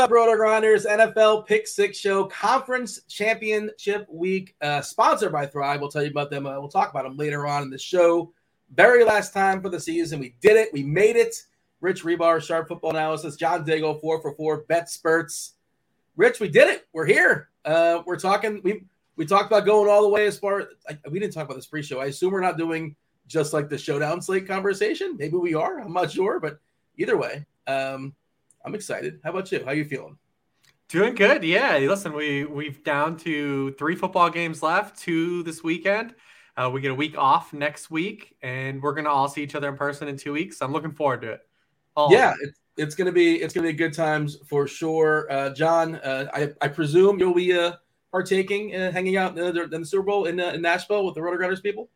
Up, RotoGrinders? NFL Pick Six Show Conference Championship Week, uh, sponsored by Thrive. We'll tell you about them. Uh, we'll talk about them later on in the show. Very last time for the season. We did it. We made it. Rich Hribar, Sharp Football Analysis. John Daigle, four for four. BetSperts. Rich, we did it. We're here. Uh, we're talking. We we talked about going all the way as far. I, we didn't talk about this pre-show. I assume we're not doing just like the showdown slate conversation. Maybe we are. I'm not sure, but either way. Um, I'm excited. How about you? How you feeling? Doing good. Yeah. Listen, we we've down to three football games left, two this weekend. Uh, we get a week off next week, and we're gonna all see each other in person in two weeks. I'm looking forward to it. All yeah, it's, it's gonna be it's gonna be good times for sure. Uh, John, uh, I I presume you'll be uh, partaking, uh, hanging out in the, in the Super Bowl in, uh, in Nashville with the RotoGrinders people.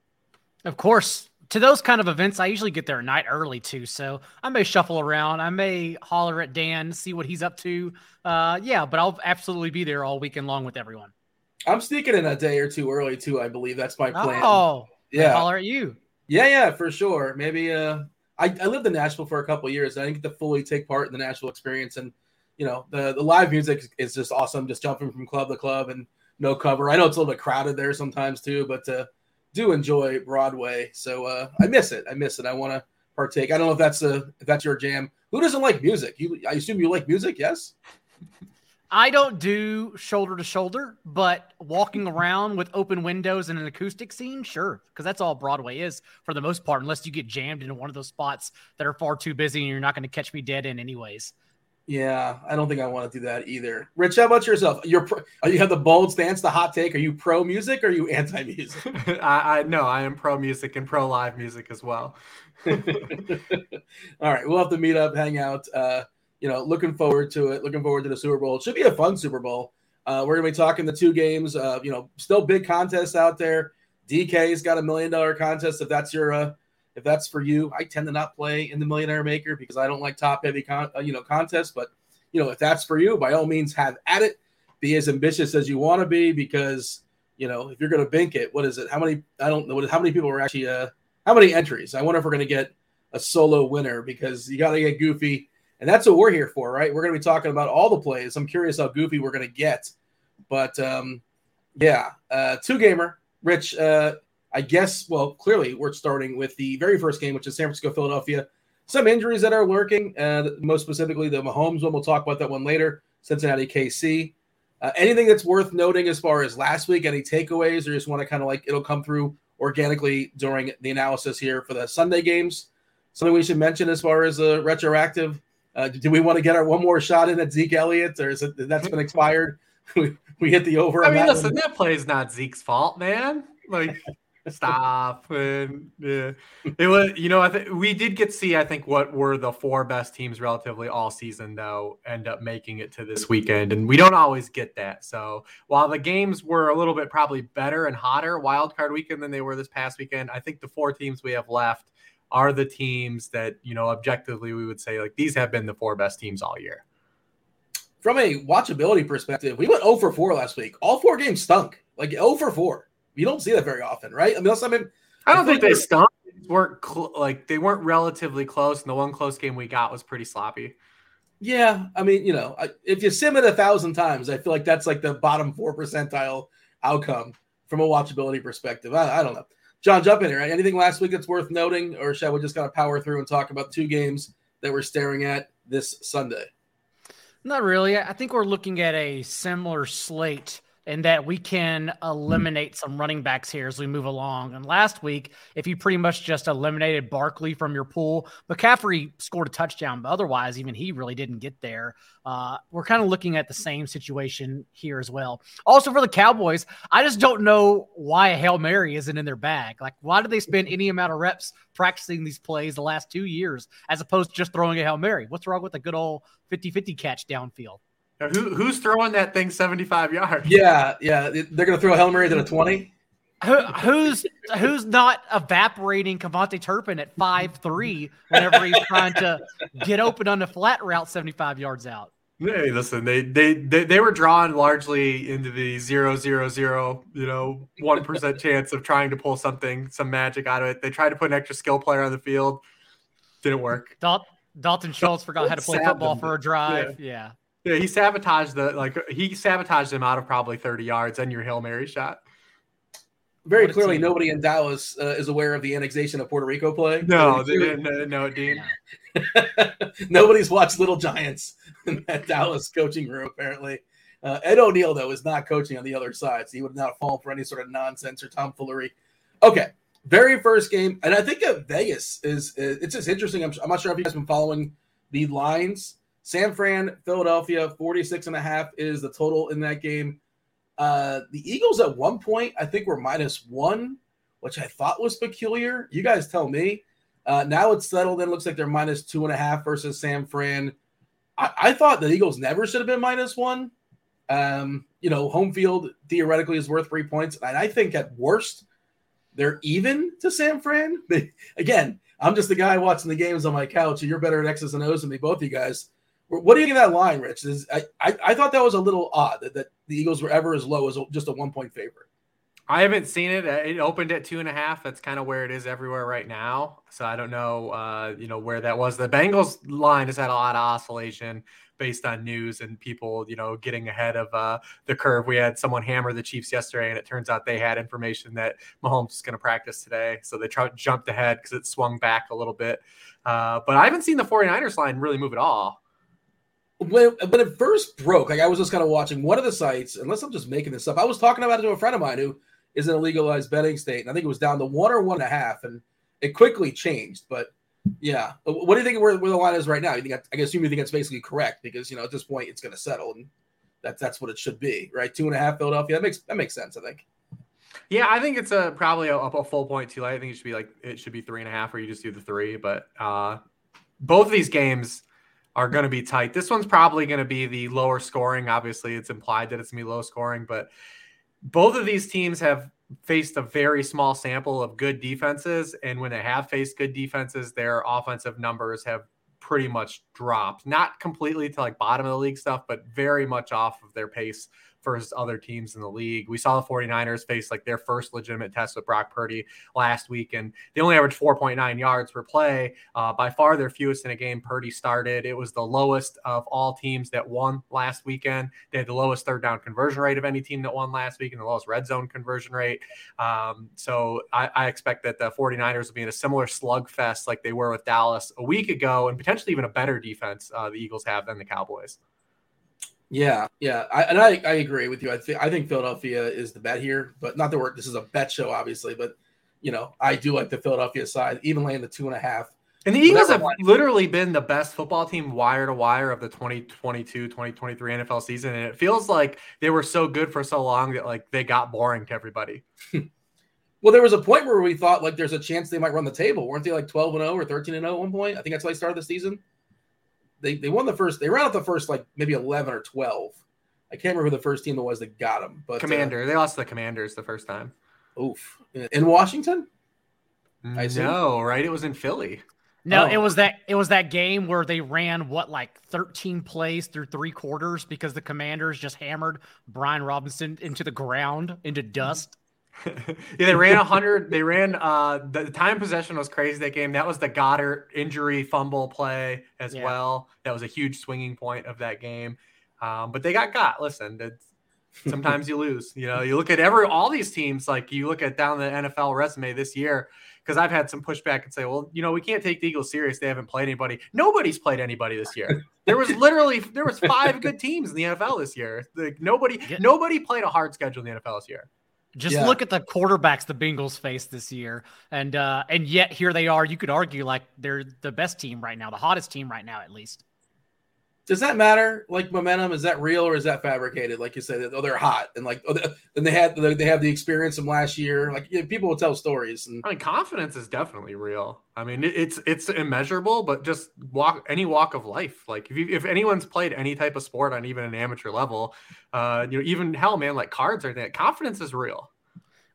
Of course, to those kind of events, I usually get there a night early too. So I may shuffle around. I may holler at Dan, see what he's up to. Uh, yeah, but I'll absolutely be there all weekend long with everyone. I'm sneaking in a day or two early too. I believe that's my plan. Oh, yeah, holler at you. Yeah, yeah, for sure. Maybe. Uh, I, I lived in Nashville for a couple years. And I didn't get to fully take part in the Nashville experience, and you know the the live music is just awesome. Just jumping from club to club and no cover. I know it's a little bit crowded there sometimes too, but. Uh, do enjoy Broadway, so uh, I miss it. I miss it. I want to partake. I don't know if that's a if that's your jam. Who doesn't like music? You, I assume you like music. Yes. I don't do shoulder to shoulder, but walking around with open windows and an acoustic scene, sure, because that's all Broadway is for the most part, unless you get jammed into one of those spots that are far too busy and you're not going to catch me dead in anyways. Yeah, I don't think I want to do that either. Rich, how about yourself? You're pro, you have the bold stance, the hot take. Are you pro music or are you anti music? I, I no, I am pro music and pro live music as well. All right, we'll have to meet up, hang out. Uh, you know, looking forward to it. Looking forward to the Super Bowl. It should be a fun Super Bowl. Uh, we're gonna be talking the two games. Uh, you know, still big contests out there. DK's got a million dollar contest. If that's your uh, if that's for you, I tend to not play in the Millionaire Maker because I don't like top heavy con- uh, you know contests. But you know, if that's for you, by all means, have at it. Be as ambitious as you want to be because you know if you're going to bink it, what is it? How many? I don't know. How many people are actually? Uh, how many entries? I wonder if we're going to get a solo winner because you got to get goofy, and that's what we're here for, right? We're going to be talking about all the plays. I'm curious how goofy we're going to get, but um, yeah, uh, two gamer, Rich. Uh, I guess, well, clearly we're starting with the very first game, which is San Francisco, Philadelphia. Some injuries that are lurking, uh, most specifically the Mahomes one. We'll talk about that one later. Cincinnati, KC. Uh, anything that's worth noting as far as last week? Any takeaways, or just want to kind of like it'll come through organically during the analysis here for the Sunday games. Something we should mention as far as a retroactive. Uh, do we want to get our one more shot in at Zeke Elliott, or is it that's been expired? we, we hit the over. I mean, that listen, one. that play is not Zeke's fault, man. Like stop and yeah. It was you know i think we did get to see i think what were the four best teams relatively all season though end up making it to this weekend and we don't always get that. So while the games were a little bit probably better and hotter wild card weekend than they were this past weekend i think the four teams we have left are the teams that you know objectively we would say like these have been the four best teams all year. From a watchability perspective we went 0 for 4 last week. All four games stunk. Like 0 for 4 you don't see that very often, right? I mean, I mean, I don't think they stunk. weren't cl- like they weren't relatively close, and the one close game we got was pretty sloppy. Yeah, I mean, you know, if you sim it a thousand times, I feel like that's like the bottom four percentile outcome from a watchability perspective. I, I don't know. John, jump in here. Right? Anything last week that's worth noting, or shall we just kind of power through and talk about two games that we're staring at this Sunday? Not really. I think we're looking at a similar slate and that we can eliminate some running backs here as we move along. And last week, if you pretty much just eliminated Barkley from your pool, McCaffrey scored a touchdown, but otherwise, even he really didn't get there. Uh, we're kind of looking at the same situation here as well. Also, for the Cowboys, I just don't know why a Hail Mary isn't in their bag. Like, why did they spend any amount of reps practicing these plays the last two years as opposed to just throwing a Hail Mary? What's wrong with a good old 50 50 catch downfield? Who, who's throwing that thing 75 yards? Yeah, yeah. They're going to throw a Hail Mary to the 20. Who, who's who's not evaporating KaVontae Turpin at five three whenever he's trying to get open on the flat route 75 yards out? Hey, listen, they, they they they were drawn largely into the zero zero zero, you know, one percent chance of trying to pull something, some magic out of it. They tried to put an extra skill player on the field, didn't work. Dal- Dalton Schultz forgot how to play football for a drive. Yeah. yeah. Yeah, he sabotaged the like he sabotaged him out of probably 30 yards and your Hail Mary shot. Very clearly, nobody in Dallas uh, is aware of the annexation of Puerto Rico play. No, they didn't uh, know Dean. Nobody's watched Little Giants in that Dallas coaching room, apparently. Uh, Ed O'Neill, though, is not coaching on the other side, so he would not fall for any sort of nonsense or tomfoolery. Okay, very first game, and I think Vegas is, it's just interesting. I'm, I'm not sure if you guys been following the lines San Fran, Philadelphia, 46 and a half is the total in that game. Uh, the Eagles at one point, I think, were minus one, which I thought was peculiar. You guys tell me. Uh, now it's settled and looks like they're minus two and a half versus San Fran. I, I thought the Eagles never should have been minus one. Um, you know, home field theoretically is worth three points. And I think at worst, they're even to San Fran. Again, I'm just the guy watching the games on my couch, and you're better at X's and O's than me, both you guys. What do you think of that line, Rich? Is, I, I, I thought that was a little odd that, that the Eagles were ever as low as just a one point favorite. I haven't seen it. It opened at two and a half. That's kind of where it is everywhere right now. So I don't know, uh, you know, where that was. The Bengals line has had a lot of oscillation based on news and people, you know, getting ahead of uh, the curve. We had someone hammer the Chiefs yesterday, and it turns out they had information that Mahomes is going to practice today. So they tried, jumped ahead because it swung back a little bit. Uh, but I haven't seen the 49ers line really move at all when when it first broke, like I was just kind of watching one of the sites, unless I'm just making this up. I was talking about it to a friend of mine who is in a legalized betting state, and I think it was down to one or one and a half, and it quickly changed. But yeah, what do you think where, where the line is right now? You think I assume you think it's basically correct because you know at this point it's going to settle, and that's that's what it should be, right? Two and a half Philadelphia. That makes that makes sense, I think. Yeah, I think it's a probably a, a full point too. I think it should be like it should be three and a half, or you just do the three. But uh both of these games are going to be tight. This one's probably going to be the lower scoring. Obviously, it's implied that it's going to be low scoring, but both of these teams have faced a very small sample of good defenses. And when they have faced good defenses, their offensive numbers have pretty much dropped. Not completely to like bottom of the league stuff, but very much off of their pace versus other teams in the league. We saw the 49ers face like their first legitimate test with Brock Purdy last week, and they only averaged 4.9 yards per play. Uh, by far their fewest in a game Purdy started. It was the lowest of all teams that won last weekend. They had the lowest third down conversion rate of any team that won last week and the lowest red zone conversion rate. Um, so I, I expect that the 49ers will be in a similar slugfest like they were with Dallas a week ago and potentially even a better defense uh, the Eagles have than the Cowboys. Yeah, yeah, I, and I, I agree with you. I think I think Philadelphia is the bet here, but not the work. This is a bet show, obviously, but you know, I do like the Philadelphia side, even laying the two and a half. And the Eagles have literally been the best football team wire to wire of the 2022 2023 NFL season. And it feels like they were so good for so long that like they got boring to everybody. well, there was a point where we thought like there's a chance they might run the table. Weren't they like 12 and 0 or 13 and 0 at one point? I think that's how they started the season. They, they won the first, they ran out the first like maybe 11 or 12. I can't remember the first team that was that got them. But uh, Commander, uh, they lost the Commanders the first time. Oof. In Washington? I know, right? It was in Philly. No, oh. it was that it was that game where they ran what like 13 plays through three quarters because the Commanders just hammered Brian Robinson into the ground into dust. yeah, they ran hundred. They ran. Uh, the, time possession was crazy that game. That was the Goedert injury fumble play as yeah. well. That was a huge swinging point of that game. Um, but they got got. Listen, sometimes you lose. You know, you look at every all these teams. Like you look at down the NFL resume this year because I've had some pushback and say, well, you know, we can't take the Eagles serious. They haven't played anybody. Nobody's played anybody this year. There was literally there was five good teams in the NFL this year. Like nobody nobody played a hard schedule in the NFL this year. Just yeah. look at the quarterbacks the Bengals faced this year, and uh, and yet here they are. You could argue like they're the best team right now, the hottest team right now, at least does that matter? Like momentum, is that real or is that fabricated? Like you said, oh, they're hot and like, oh, and they had they have the experience from last year. Like you know, people will tell stories. And I mean, confidence is definitely real. I mean, it's it's immeasurable, but just walk any walk of life. Like if you, if anyone's played any type of sport on even an amateur level, uh, you know, even hell, man, like cards or anything, confidence is real.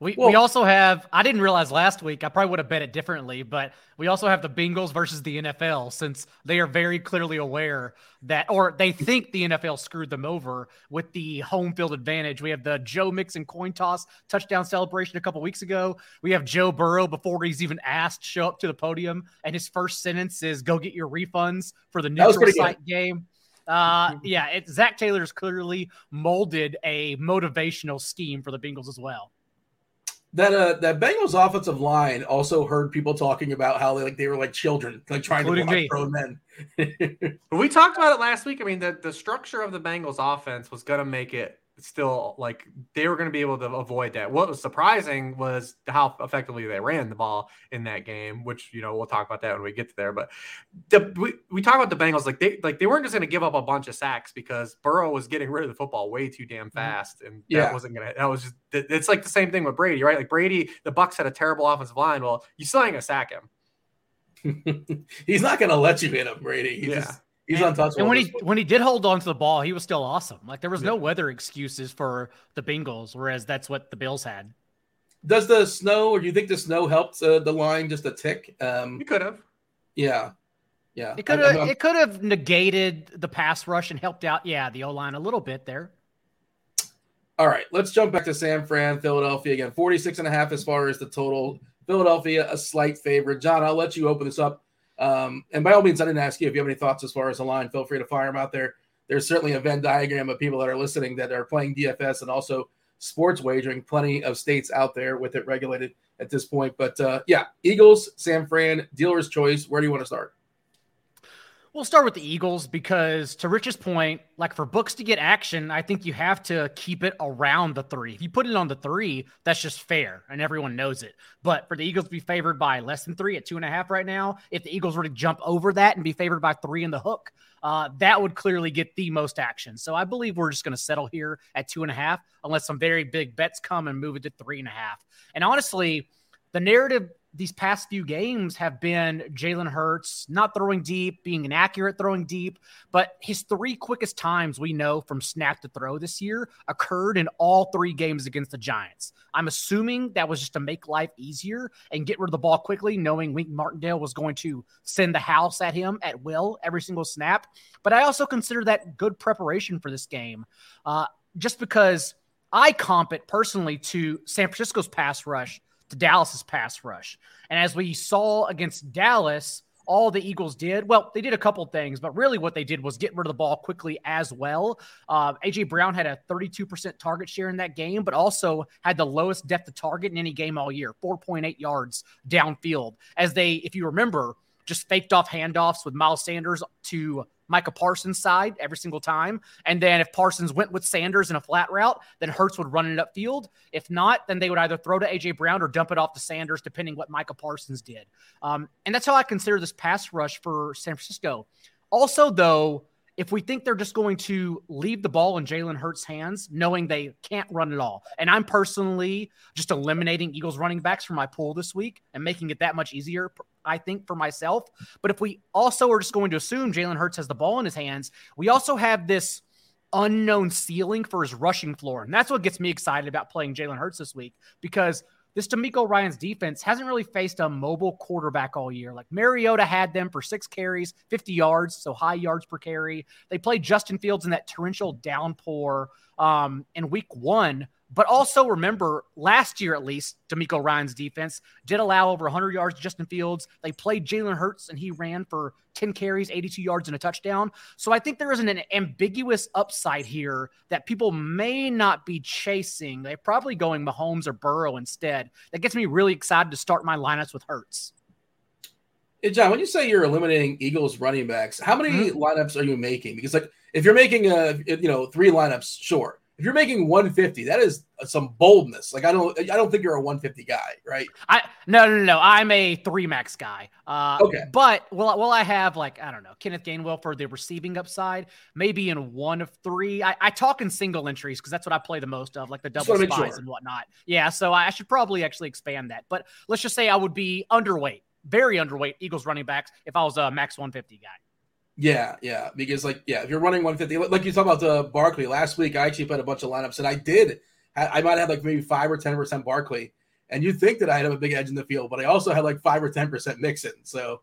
We, well, we also have, I didn't realize last week, I probably would have bet it differently, but we also have the Bengals versus the NFL since they are very clearly aware that, or they think the NFL screwed them over with the home field advantage. We have the Joe Mixon coin toss touchdown celebration a couple weeks ago. We have Joe Burrow before he's even asked show up to the podium, and his first sentence is go get your refunds for the neutral site game. Uh, yeah, it, Zac Taylor's clearly molded a motivational scheme for the Bengals as well that uh that Bengals offensive line also heard people talking about how they like they were like children, like trying Including to block grown men. we talked about it last week. I mean, the the structure of the Bengals offense was gonna make it still like they were going to be able to avoid that. What was surprising was how effectively they ran the ball in that game, which you know we'll talk about that when we get to there. But the, we we talk about the Bengals like they like they weren't just going to give up a bunch of sacks because Burrow was getting rid of the football way too damn mm-hmm. fast, and yeah. that wasn't gonna. That was just it's like the same thing with Brady, right? Like Brady, the Bucks had a terrible offensive line. Well, you still ain't gonna sack him. He's not going to let you hit him, Brady. He yeah. Just, He's and, untouchable. And when he when he did hold on to the ball, he was still awesome. Like there was yeah. no weather excuses for the Bengals, whereas that's what the Bills had. Does the snow, or do you think the snow helped uh, the line just a tick? Um, you could have. Yeah, yeah. It could have. It could have negated the pass rush and helped out. Yeah, the O line a little bit there. All right, let's jump back to San Fran, Philadelphia again. 46 and a half as far as the total. Philadelphia, a slight favorite. John, I'll let you open this up. Um, and by all means, I didn't ask you if you have any thoughts as far as the line. Feel free to fire them out there. There's certainly a Venn diagram of people that are listening that are playing DFS and also sports wagering. Plenty of states out there with it regulated at this point. But uh, yeah, Eagles, San Fran, dealer's choice. Where do you want to start? We'll start with the Eagles because, to Rich's point, like for books to get action, I think you have to keep it around the three. If you put it on the three, that's just fair and everyone knows it. But for the Eagles to be favored by less than three at two and a half right now, if the Eagles were to jump over that and be favored by three in the hook, uh, that would clearly get the most action. So I believe we're just going to settle here at two and a half unless some very big bets come and move it to three and a half. And honestly, the narrative these past few games have been Jalen Hurts not throwing deep, being inaccurate throwing deep, but his three quickest times we know from snap to throw this year occurred in all three games against the Giants. I'm assuming that was just to make life easier and get rid of the ball quickly, knowing Wink Martindale was going to send the house at him at will every single snap. But I also consider that good preparation for this game, uh, just because I comp it personally to San Francisco's pass rush to Dallas's pass rush. And as we saw against Dallas, all the Eagles did, well, they did a couple things, but really what they did was get rid of the ball quickly as well. Uh, AJ Brown had a 32% target share in that game, but also had the lowest depth of target in any game all year 4.8 yards downfield. As they, if you remember, just faked off handoffs with Miles Sanders to Micah Parsons' side every single time. And then if Parsons went with Sanders in a flat route, then Hurts would run it upfield. If not, then they would either throw to AJ Brown or dump it off to Sanders, depending what Micah Parsons did. Um, and that's how I consider this pass rush for San Francisco. Also, though, if we think they're just going to leave the ball in Jalen Hurts' hands, knowing they can't run it all, and I'm personally just eliminating Eagles running backs from my pool this week and making it that much easier, I think, for myself. But if we also are just going to assume Jalen Hurts has the ball in his hands, we also have this unknown ceiling for his rushing floor. And that's what gets me excited about playing Jalen Hurts this week because – this DeMeco Ryans defense hasn't really faced a mobile quarterback all year. Like Mariota had them for six carries, 50 yards, so high yards per carry. They played Justin Fields in that torrential downpour um, in week one. But also remember, last year at least, DeMeco Ryans defense did allow over 100 yards to Justin Fields. They played Jalen Hurts, and he ran for 10 carries, 82 yards, and a touchdown. So I think there is an, an ambiguous upside here that people may not be chasing. They're probably going Mahomes or Burrow instead. That gets me really excited to start my lineups with Hurts. Hey, John, when you say you're eliminating Eagles running backs, how many mm-hmm. lineups are you making? Because like if you're making a you know three lineups, sure if you're making 150, that is some boldness. Like I don't, I don't think you're a 150 guy, right? I no, no, no. I'm a three max guy. Uh, okay. But will will I have like I don't know Kenneth Gainwell for the receiving upside? Maybe in one of three. I, I talk in single entries because that's what I play the most of, like the double spies sure. and whatnot. Yeah. So I should probably actually expand that. But let's just say I would be underweight, very underweight Eagles running backs if I was a max 150 guy. Yeah, yeah, because like yeah, if you're running 150, like you talked about the uh, Barkley last week, I actually put a bunch of lineups, and I did. I might have like maybe five or ten percent Barkley, and you think that I have a big edge in the field, but I also had like five or ten percent Mixon. So,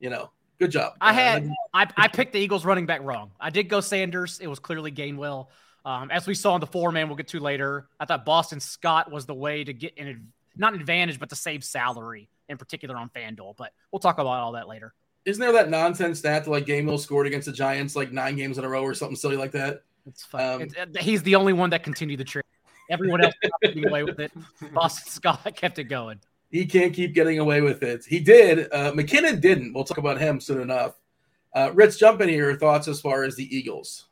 you know, good job. I had I, I picked the Eagles running back wrong. I did go Sanders. It was clearly Gainwell. Um, as we saw in the four man, we'll get to later. I thought Boston Scott was the way to get an not an advantage, but to save salary in particular on FanDuel. But we'll talk about all that later isn't there that nonsense stat that like Gainwell scored against the Giants like nine games in a row or something silly like that? It's fun. Um, it's, uh, he's the only one that continued the trend. Everyone else getting away with it. Boston Scott kept it going. He can't keep getting away with it. He did. Uh, McKinnon didn't. We'll talk about him soon enough. Uh, Rich, jump in here. Your thoughts as far as the Eagles?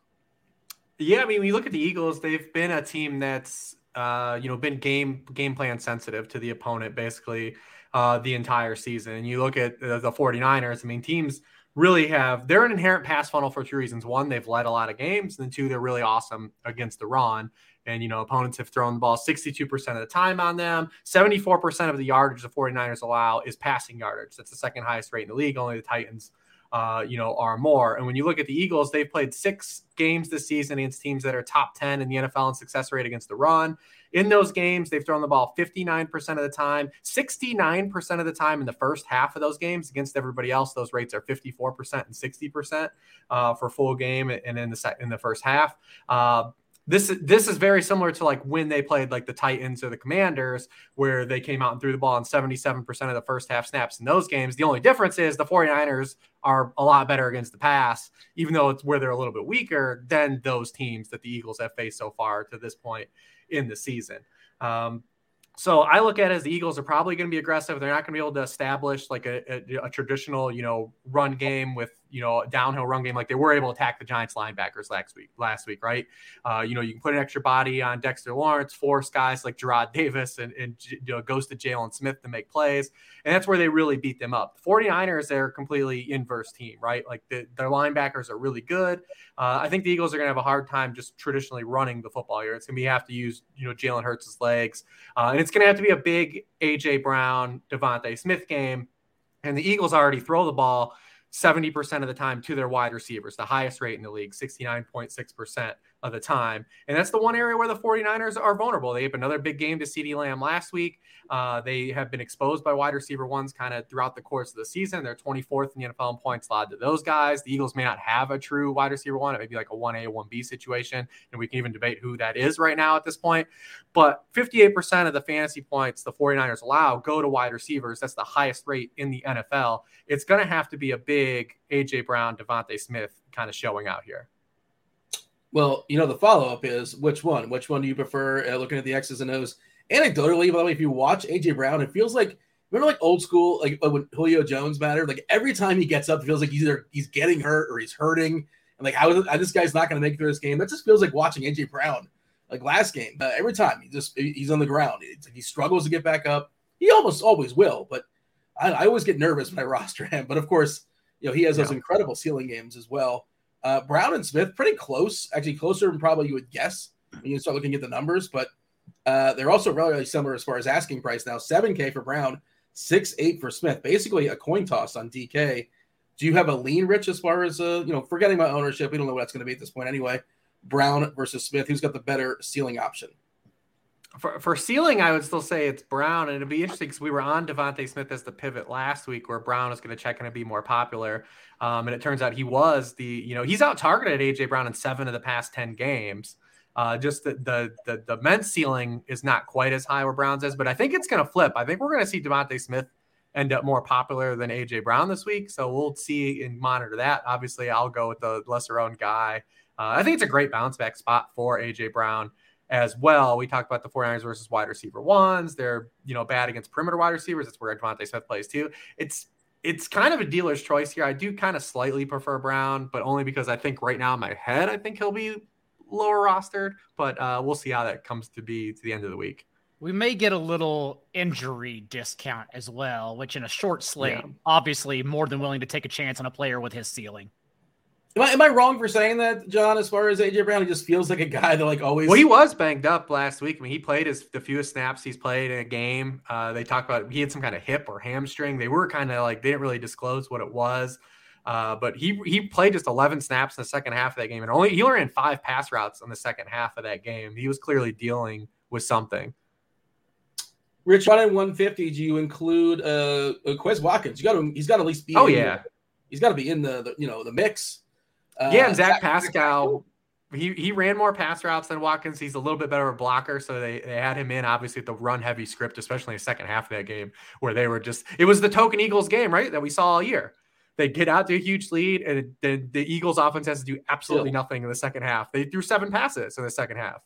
Yeah, I mean, when you look at the Eagles, they've been a team that's uh, you know been game game plan sensitive to the opponent basically uh, the entire season. And you look at the, the 49ers, I mean, teams really have they're an inherent pass funnel for two reasons. One, they've led a lot of games, and then two, they're really awesome against the run. And you know, opponents have thrown the ball 62% of the time on them. 74% of the yardage the 49ers allow is passing yardage. That's the second highest rate in the league. Only the Titans uh, you know, are more. And when you look at the Eagles, they've played six games this season against teams that are top 10 in the NFL in success rate against the run. In those games, they've thrown the ball 59% of the time, 69% of the time in the first half of those games against everybody else. Those rates are 54% and 60% uh, for full game and in the set in the first half. Uh, this this is very similar to like when they played like the Titans or the Commanders, where they came out and threw the ball on 77% of the first half snaps in those games. The only difference is the 49ers are a lot better against the pass, even though it's where they're a little bit weaker than those teams that the Eagles have faced so far to this point in the season. Um, so I look at it as the Eagles are probably going to be aggressive. They're not going to be able to establish like a, a, a, traditional, you know, run game with you know downhill run game like they were able to attack the Giants linebackers last week. Last week, right? Uh, you know, you can put an extra body on Dexter Lawrence, force guys like Jarrad Davis, and, and you know, goes to Jaylon Smith to make plays, and that's where they really beat them up. The 49ers, they're a completely inverse team, right? Like the, their linebackers are really good. Uh, I think the Eagles are going to have a hard time just traditionally running the football here. It's going to be have to use you know Jalen Hurts' legs. Uh, and it's going to have to be a big AJ Brown, DeVonta Smith game. And the Eagles already throw the ball 70% of the time to their wide receivers, the highest rate in the league, 69.6% of the time. And that's the one area where the 49ers are vulnerable. They have another big game to CeeDee Lamb last week. Uh, they have been exposed by wide receiver ones kind of throughout the course of the season. They're 24th in the NFL in points allowed to those guys. The Eagles may not have a true wide receiver one. It may be like a 1A, 1B situation. And we can even debate who that is right now at this point. But 58% of the fantasy points the 49ers allow go to wide receivers. That's the highest rate in the NFL. It's going to have to be a big A.J. Brown, DeVonta Smith kind of showing out here. Well, you know, the follow up is which one? Which one do you prefer? Uh, looking at the X's and O's. Anecdotally, by the way, if you watch AJ Brown, it feels like remember like old school, like when Julio Jones mattered. Like every time he gets up, it feels like he's either he's getting hurt or he's hurting, and like how this guy's not going to make it through this game? That just feels like watching AJ Brown like last game. Uh, every time he just he's on the ground, it's like he struggles to get back up. He almost always will, but I, I always get nervous when I roster him. But of course, you know he has those incredible ceiling games as well. Uh, Brown and Smith pretty close, actually closer than probably you would guess when you start looking at the numbers, but uh, they're also relatively similar as far as asking price now. 7K for Brown, six eight for Smith. Basically a coin toss on DK. Do you have a lean, Rich, as far as uh, you know, forgetting my ownership? We don't know what that's going to be at this point anyway. Brown versus Smith, who's got the better ceiling option? For, for ceiling, I would still say it's Brown, and it'd be interesting because we were on DeVonta Smith as the pivot last week, where Brown is going to check in and be more popular, um, and it turns out he was the you know he's out targeted AJ Brown in seven of the past ten games. Uh, just the, the the the men's ceiling is not quite as high where Brown's is, but I think it's going to flip. I think we're going to see DeVonta Smith end up more popular than AJ Brown this week, so we'll see and monitor that. Obviously, I'll go with the lesser owned guy. Uh, I think it's a great bounce back spot for AJ Brown as well. We talked about the 49ers versus wide receiver ones. They're you know bad against perimeter wide receivers. That's where DeVonta Smith plays too. It's it's kind of a dealer's choice here. I do kind of slightly prefer Brown, but only because I think right now in my head, I think he'll be lower rostered, but uh, we'll see how that comes to be to the end of the week. We may get a little injury discount as well, which in a short slate, yeah. obviously more than willing to take a chance on a player with his ceiling. Am I, am I wrong for saying that, John? As far as AJ Brown, he just feels like a guy that like always. Well, he was banged up last week. I mean, he played his the fewest snaps he's played in a game. Uh, they talked about he had some kind of hip or hamstring. They were kind of like they didn't really disclose what it was. Uh, but he he played just 11 snaps in the second half of that game, and only he only ran five pass routes in the second half of that game. He was clearly dealing with something. Rich, on in 150, do you include uh, uh Quez Watkins? You got to he's got to at least be. Oh yeah, the, he's got to be in the, the, you know the mix. Uh, yeah, and Zach, Zach Pascal. He, he ran more pass routes than Watkins. He's a little bit better of a blocker, so they, they had him in obviously the run heavy script, especially in the second half of that game where they were just it was the token Eagles game, right? That we saw all year. They get out to a huge lead, and the, the Eagles offense has to do absolutely nothing in the second half. They threw seven passes in the second half.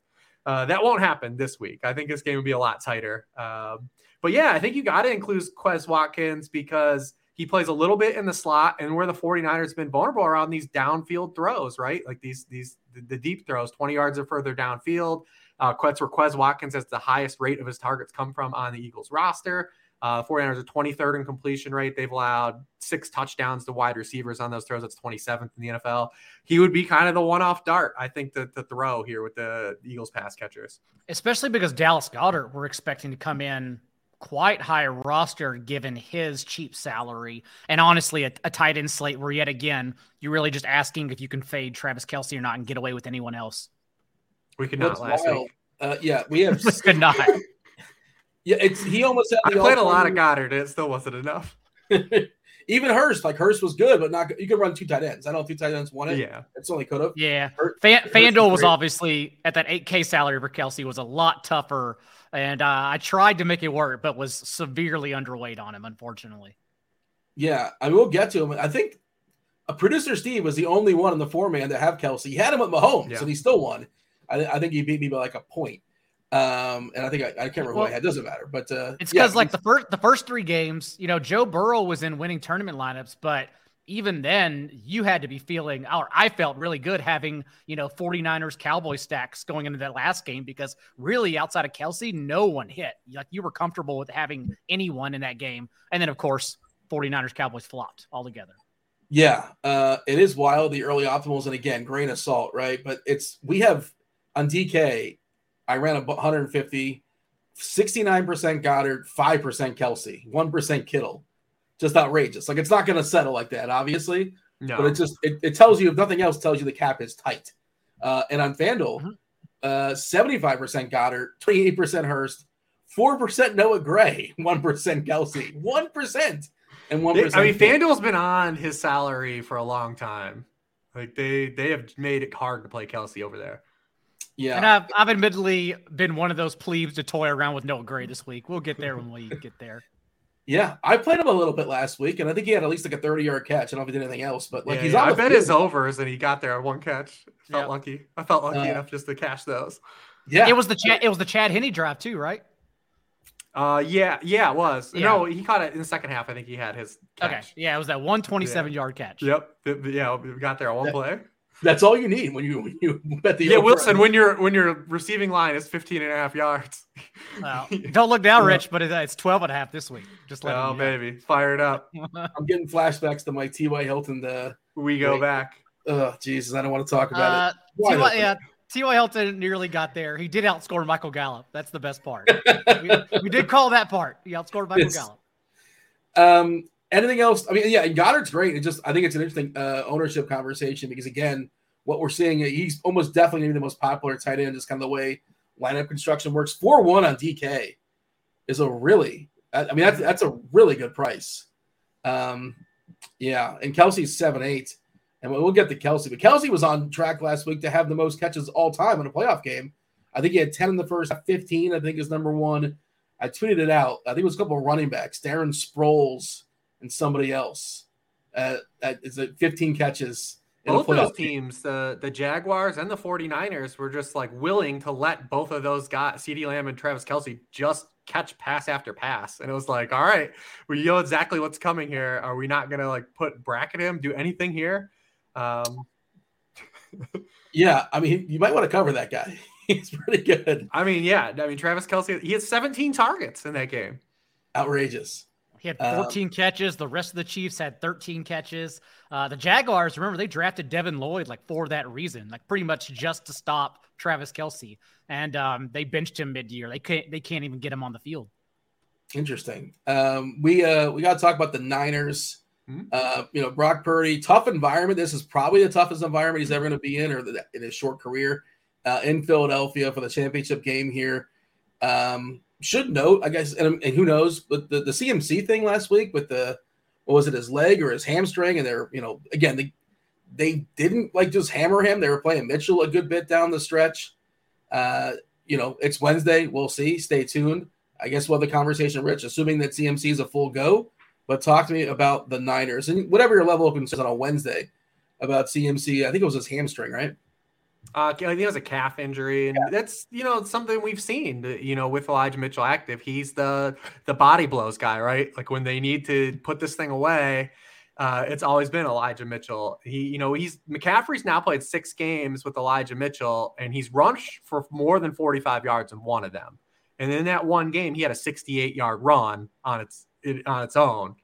Uh, that won't happen this week. I think this game will be a lot tighter. Um, but yeah, I think you got to include Quez Watkins because he plays a little bit in the slot and where the 49ers have been vulnerable around these downfield throws, right? Like these, these, the, deep throws, 20 yards or further downfield. Uh, Quez, where Quez Watkins has the highest rate of his targets come from on the Eagles roster. Uh, 49ers are 23rd in completion rate. They've allowed six touchdowns to wide receivers on those throws. That's 27th in the NFL. He would be kind of the one off dart, I think, to, to throw here with the Eagles pass catchers. Especially because Dallas Goedert, we're expecting to come in quite high roster given his cheap salary. And honestly, a, a tight end slate where yet again, you're really just asking if you can fade Travis Kelce or not and get away with anyone else. We could not last wild. week. Uh, yeah, we have. we could not. Yeah, it's he almost had. I played a lot of Goedert. It still wasn't enough. Even Hurst, like Hurst was good, but not. You could run two tight ends. I don't know if two tight ends won it. Yeah, it's only could have. Yeah, Fan, FanDuel was, was obviously at that 8K salary for Kelce was a lot tougher, and uh, I tried to make it work, but was severely underweight on him, unfortunately. Yeah, I we'll get to him. I think a producer Steve was the only one in the four man to have Kelce. He had him at Mahomes, yeah. and he still won. I, I think he beat me by like a point. Um, and I think I, I can't remember well, who I had. Doesn't matter, but uh, it's because yeah, like the first the first three games, you know, Joe Burrow was in winning tournament lineups, but even then, you had to be feeling, or I felt really good having, you know, 49ers Cowboy stacks going into that last game because really outside of Kelce, no one hit. Like you were comfortable with having anyone in that game. And then, of course, 49ers Cowboys flopped altogether. Yeah, uh, it is wild, the early optimals. And again, grain of salt, right? But it's, we have on DK, I ran a 150, 69% Goedert, 5% Kelce, 1% Kittle. Just outrageous. Like it's not going to settle like that, obviously. No. But it just it, it, tells you if nothing else tells you the cap is tight. Uh, and on FanDuel, mm-hmm. uh, 75% Goedert, 28% Hurst, 4% Noah Gray, 1% Kelce, 1% and 1%. I mean, FanDuel's been on his salary for a long time. Like they they have made it hard to play Kelce over there. Yeah. And I've, I've admittedly been one of those plebes to toy around with Noah Gray this week. We'll get there when we get there. Yeah, I played him a little bit last week, and I think he had at least like a 30 yard catch. I don't know if he did anything else, but like yeah, he's yeah. I bet his overs and he got there on one catch. Felt yep. lucky. I felt lucky uh, enough just to cash those. Yeah. It was the Chad it was the Chad Henne drive too, right? Uh, yeah, yeah, it was. Yeah. No, he caught it in the second half. I think he had his catch. Okay. Yeah, it was that 127 yard catch. Yep. Th- th- Yeah, we got there on one That- play. That's all you need when you when you bet the Yeah, over. Wilson, when your when your receiving line is 15 and a half yards. Well, don't look down, Rich, but it's 12 and a half this week. Just let oh, you know. baby. Fire it up. I'm getting flashbacks to my T.Y. Hilton. The We go Wait. back. oh Jesus, I don't want to talk about Uh, it. T.Y. open. yeah, T.Y. Hilton nearly got there. He did outscore Michael Gallup. That's the best part. we, we did call that part. He outscored Michael Yes. Gallup. Um, anything else? I mean, yeah, Goedert's great. It just I think it's an interesting uh, ownership conversation because again, what we're seeing, he's almost definitely going to be the most popular tight end. Just kind of the way lineup construction works. Four one on DK is a really, I mean, that's that's a really good price. Um, yeah, and Kelce's seven eight, and we'll we'll get to Kelce, but Kelce was on track last week to have the most catches all time in a playoff game. I think he had ten in the first, fifteen. I think is number one. I tweeted it out. I think it was a couple of running backs, Darren Sproles and somebody else. Uh, at, is it 15 catches in Both those game. teams, the the Jaguars and the 49ers, were just like willing to let both of those guys, CeeDee Lamb and Travis Kelce, just catch pass after pass. And it was like, all right, we know exactly what's coming here. Are we not gonna like put bracket him, do anything here? Um, Yeah, I mean, you might want to cover that guy. He's pretty good. I mean, yeah, I mean Travis Kelce, he had 17 targets in that game. Outrageous. He had Um, 14 catches. The rest of the Chiefs had 13 catches. Uh, the Jaguars, remember, they drafted Devin Lloyd like for that reason, like pretty much just to stop Travis Kelce, and um, they benched him mid-year. They can't. They can't even get him on the field. Interesting. Um, we uh we got to talk about the Niners. Hmm. Uh, you know, Brock Purdy, tough environment. This is probably the toughest environment he's ever going to be in, or the, in his short career, uh, in Philadelphia for the championship game here. Um, should note, I guess, and, and who knows, but the, the CMC thing last week with the what was it, his leg or his hamstring, and they're you know again they they didn't like just hammer him. They were playing Mitchell a good bit down the stretch. Uh, you know, it's Wednesday. We'll see. Stay tuned. I guess we'll have the conversation, Rich, assuming that CMC is a full go. But talk to me about the Niners and whatever your level of concern on a Wednesday about CMC. I think it was his hamstring, right? Uh, I think it was a calf injury, and that's you know something we've seen. You know, with Elijah Mitchell active, he's the the body blows guy, right? Like when they need to put this thing away, uh, it's always been Elijah Mitchell. He, you know, he's McCaffrey's now played six games with Elijah Mitchell, and he's rushed for more than forty five yards in one of them. And in that one game, he had a sixty eight yard run on its it, on its own.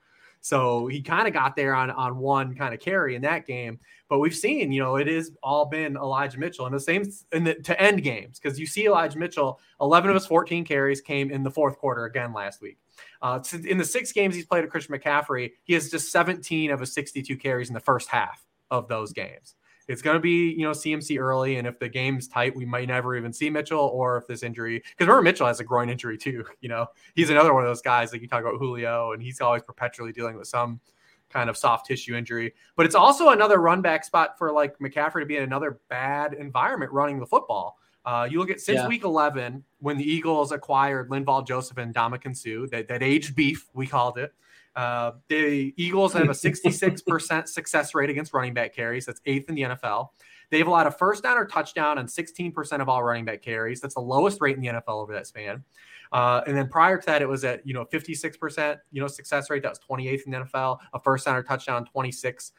So he kind of got there on on one kind of carry in that game. But we've seen, you know, it is all been Elijah Mitchell and the same in the, to end games because you see Elijah Mitchell, 11 of his 14 carries came in the fourth quarter again last week. Uh, in the six games he's played with Christian McCaffrey, he has just 17 of his 62 carries in the first half of those games. It's going to be, you know, CMC early, and if the game's tight, we might never even see Mitchell, or if this injury, because remember Mitchell has a groin injury too. You know, he's another one of those guys like you talk about Julio, and he's always perpetually dealing with some kind of soft tissue injury. But it's also another run back spot for like McCaffrey to be in another bad environment running the football. Uh, you look at since Yeah. week 11 when the Eagles acquired Linval Joseph and Ndamukong Suh, that, that aged beef, we called it. Uh, the Eagles have a 66% success rate against running back carries. That's eighth in the NFL. They've allowed a first down or touchdown on 16% of all running back carries. That's the lowest rate in the NFL over that span. Uh, and then prior to that, it was at you know 56% you know success rate. That was 28th in the NFL. A first down or touchdown, 26%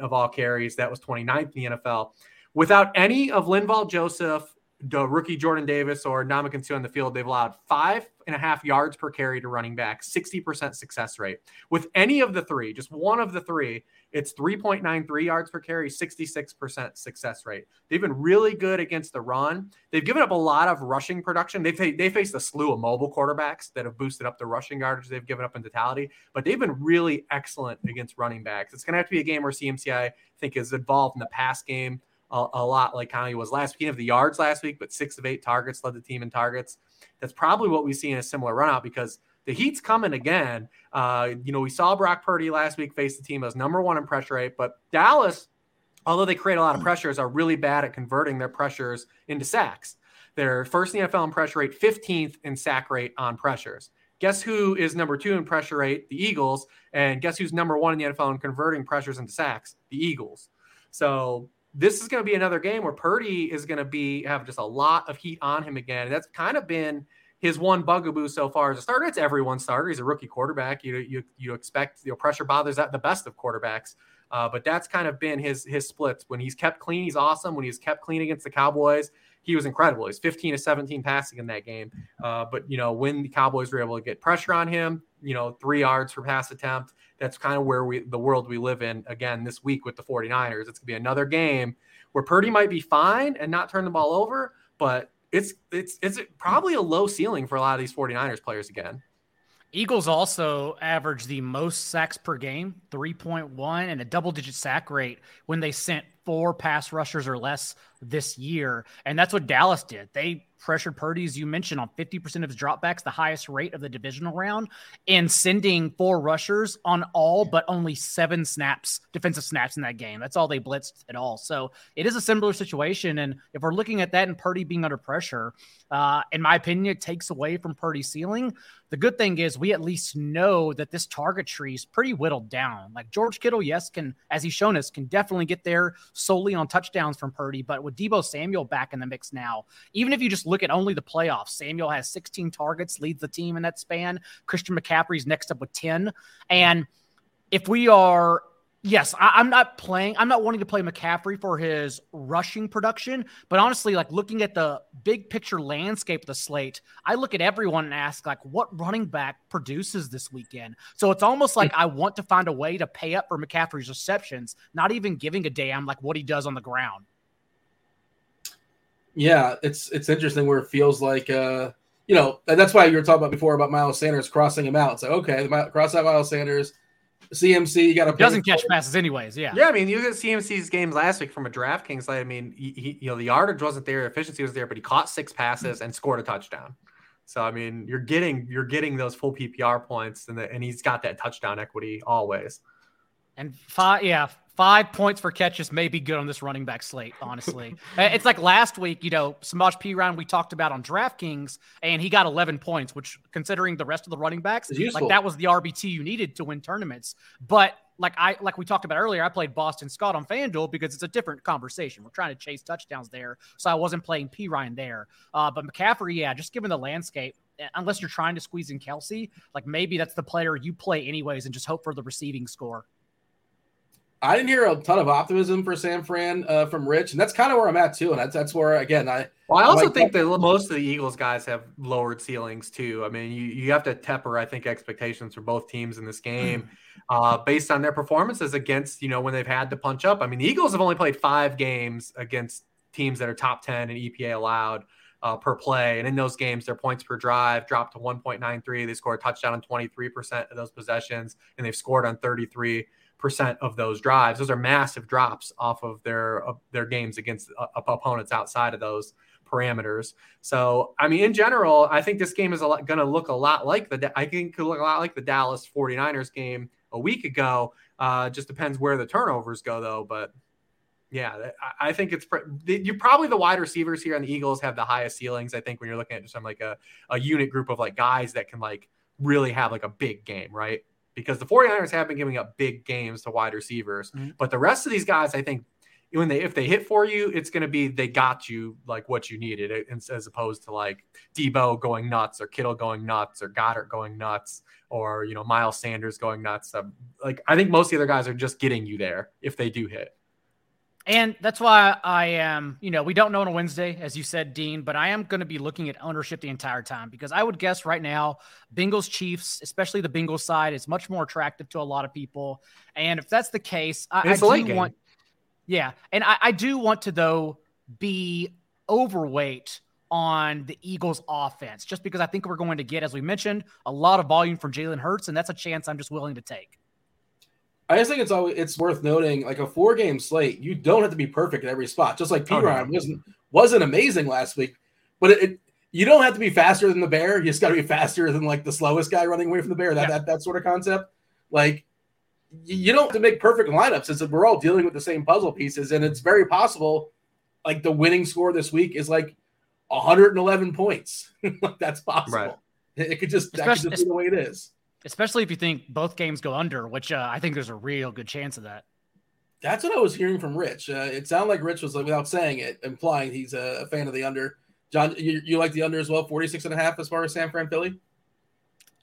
of all carries. That was 29th in the NFL. Without any of Linval Joseph, rookie Jordan Davis, or Ndamukong Suh on the field, they've allowed five and a half yards per carry to running back, 60% success rate. With any of the three, just one of the three, it's 3.93 yards per carry, 66% success rate. They've been really good against the run. They've given up a lot of rushing production. They've they faced a slew of mobile quarterbacks that have boosted up the rushing yardage they've given up in totality, but they've been really excellent against running backs. It's going to have to be a game where CMCI, I think, is involved in the pass game a, a lot like how he was last week. He didn't have the yards last week, but six of eight targets led the team in targets. That's probably what we see in a similar run out because the heat's coming again. Uh, you know, we saw Brock Purdy last week face the team as number one in pressure rate, but Dallas, although they create a lot of pressures, are really bad at converting their pressures into sacks. They're first in the NFL in pressure rate, 15th in sack rate on pressures. Guess who is number two in pressure rate? The Eagles. And guess who's number one in the NFL in converting pressures into sacks? The Eagles. So this is going to be another game where Purdy is going to be have just a lot of heat on him again. That's kind of been his one bugaboo so far as a starter. It's everyone's starter. He's a rookie quarterback. You you you expect you know pressure bothers at the best of quarterbacks. Uh, but that's kind of been his his splits. When he's kept clean, he's awesome. When he's kept clean against the Cowboys, he was incredible. He's 15 to 17 passing in that game. Uh, but you know when the Cowboys were able to get pressure on him, you know three yards per pass attempt. That's kind of where we the world we live in again this week with the 49ers. It's gonna be another game where Purdy might be fine and not turn the ball over, but it's it's it's probably a low ceiling for a lot of these 49ers players again. Eagles also averaged the most sacks per game, 3.1, and a double digit sack rate when they sent four pass rushers or less this year. And that's what Dallas did. They pressured Purdy, as you mentioned, on 50% of his dropbacks, the highest rate of the divisional round, and sending four rushers on all but only seven snaps, defensive snaps in that game. That's all they blitzed at all. So it is a similar situation. And if we're looking at that and Purdy being under pressure, uh, in my opinion, it takes away from Purdy's ceiling. The good thing is we at least know that this target tree is pretty whittled down. Like George Kittle, yes, can, as he's shown us, can definitely get there solely on touchdowns from Purdy. But with Deebo Samuel back in the mix now, even if you just look at only the playoffs, Samuel has 16 targets, leads the team in that span. Christian McCaffrey's next up with 10. And if we are yes, I, am not playing. I'm not wanting to play McCaffrey for his rushing production, but honestly, like looking at the big picture landscape of the slate, I look at everyone and ask, like, what running back produces this weekend? So it's almost like I want to find a way to pay up for McCaffrey's receptions, not even giving a damn like what he does on the ground. Yeah, it's it's interesting where it feels like uh you know, that's why you were talking about before about Miles Sanders crossing him out. It's like, okay, cross out Miles Sanders CMC, you got to doesn't catch passes anyways. Yeah, yeah. I mean, you look at CMC's games last week from a DraftKings side. I mean, he, he, you know the yardage wasn't there, efficiency was there, but he caught six passes and scored a touchdown. So I mean, you're getting you're getting those full PPR points, and the, and he's got that touchdown equity always. And five, yeah, five points for catches may be good on this running back slate, honestly. Uh, it's like last week, you know, Samaje Perine we talked about on DraftKings, and he got 11 points, which considering the rest of the running backs, like that was the RBT you needed to win tournaments. But like I like we talked about earlier, I played Boston Scott on FanDuel because it's a different conversation. We're trying to chase touchdowns there, so I wasn't playing Perine there. Uh, but McCaffrey, yeah, just given the landscape, eh, unless you're trying to squeeze in Kelce, like maybe that's the player you play anyways and just hope for the receiving score. I didn't hear a ton of optimism for San Fran uh, from Rich, and that's kind of where I'm at too. And that's that's where again I. Well, I also like think that most of the Eagles guys have lowered ceilings too. I mean, you, you have to temper, I think, expectations for both teams in this game uh, based on their performances against you know when they've had to punch up. I mean, the Eagles have only played five games against teams that are top ten in EPA allowed. Uh, per play. And in those games, their points per drive dropped to 1.93. They scored a touchdown on 23% of those possessions, and they've scored on 33 percent of those drives. Those are massive drops off of their their games against uh, opponents outside of those parameters. So, I mean, in general, I think this game is going to look a lot like the I think could look a lot like the Dallas 49ers game a week ago. Uh, just depends where the turnovers go, though. But yeah, I think it's you probably the wide receivers here on the Eagles have the highest ceilings. I think when you're looking at just some like a, a unit group of like guys that can like really have like a big game, right? Because the 49ers have been giving up big games to wide receivers. Mm-hmm. But the rest of these guys, I think, when they if they hit for you, it's going to be they got you like what you needed, as opposed to like Deebo going nuts or Kittle going nuts or Goedert going nuts or you know Miles Sanders going nuts. Um, like I think most of the other guys are just getting you there if they do hit. And that's why I am, you know, we don't know on a Wednesday, as you said, Dean, but I am going to be looking at ownership the entire time because I would guess right now, Bengals Chiefs, especially the Bengals side, is much more attractive to a lot of people. And if that's the case, I, I do game. want, yeah, and I, I do want to though be overweight on the Eagles offense, just because I think we're going to get, as we mentioned, a lot of volume from Jalen Hurts, and that's a chance I'm just willing to take. I just think it's always it's worth noting, like a four game slate, you don't have to be perfect at every spot. Just like P. Oh, Ryan no. wasn't wasn't amazing last week, but it, it, you don't have to be faster than the bear. You just got to be faster than like the slowest guy running away from the bear. That yeah. that that sort of concept. Like you don't have to make perfect lineups. It's we're all dealing with the same puzzle pieces, and it's very possible. Like the winning score this week is like 111 points. like that's possible. Right. It could just that could just be the way it is especially if you think both games go under, which uh, I think there's a real good chance of that. That's what I was hearing from Rich. Uh, it sounded like Rich was like, without saying it, implying he's a, a fan of the under. John, you, you like the under as well, 46 and a half as far as San Fran Philly?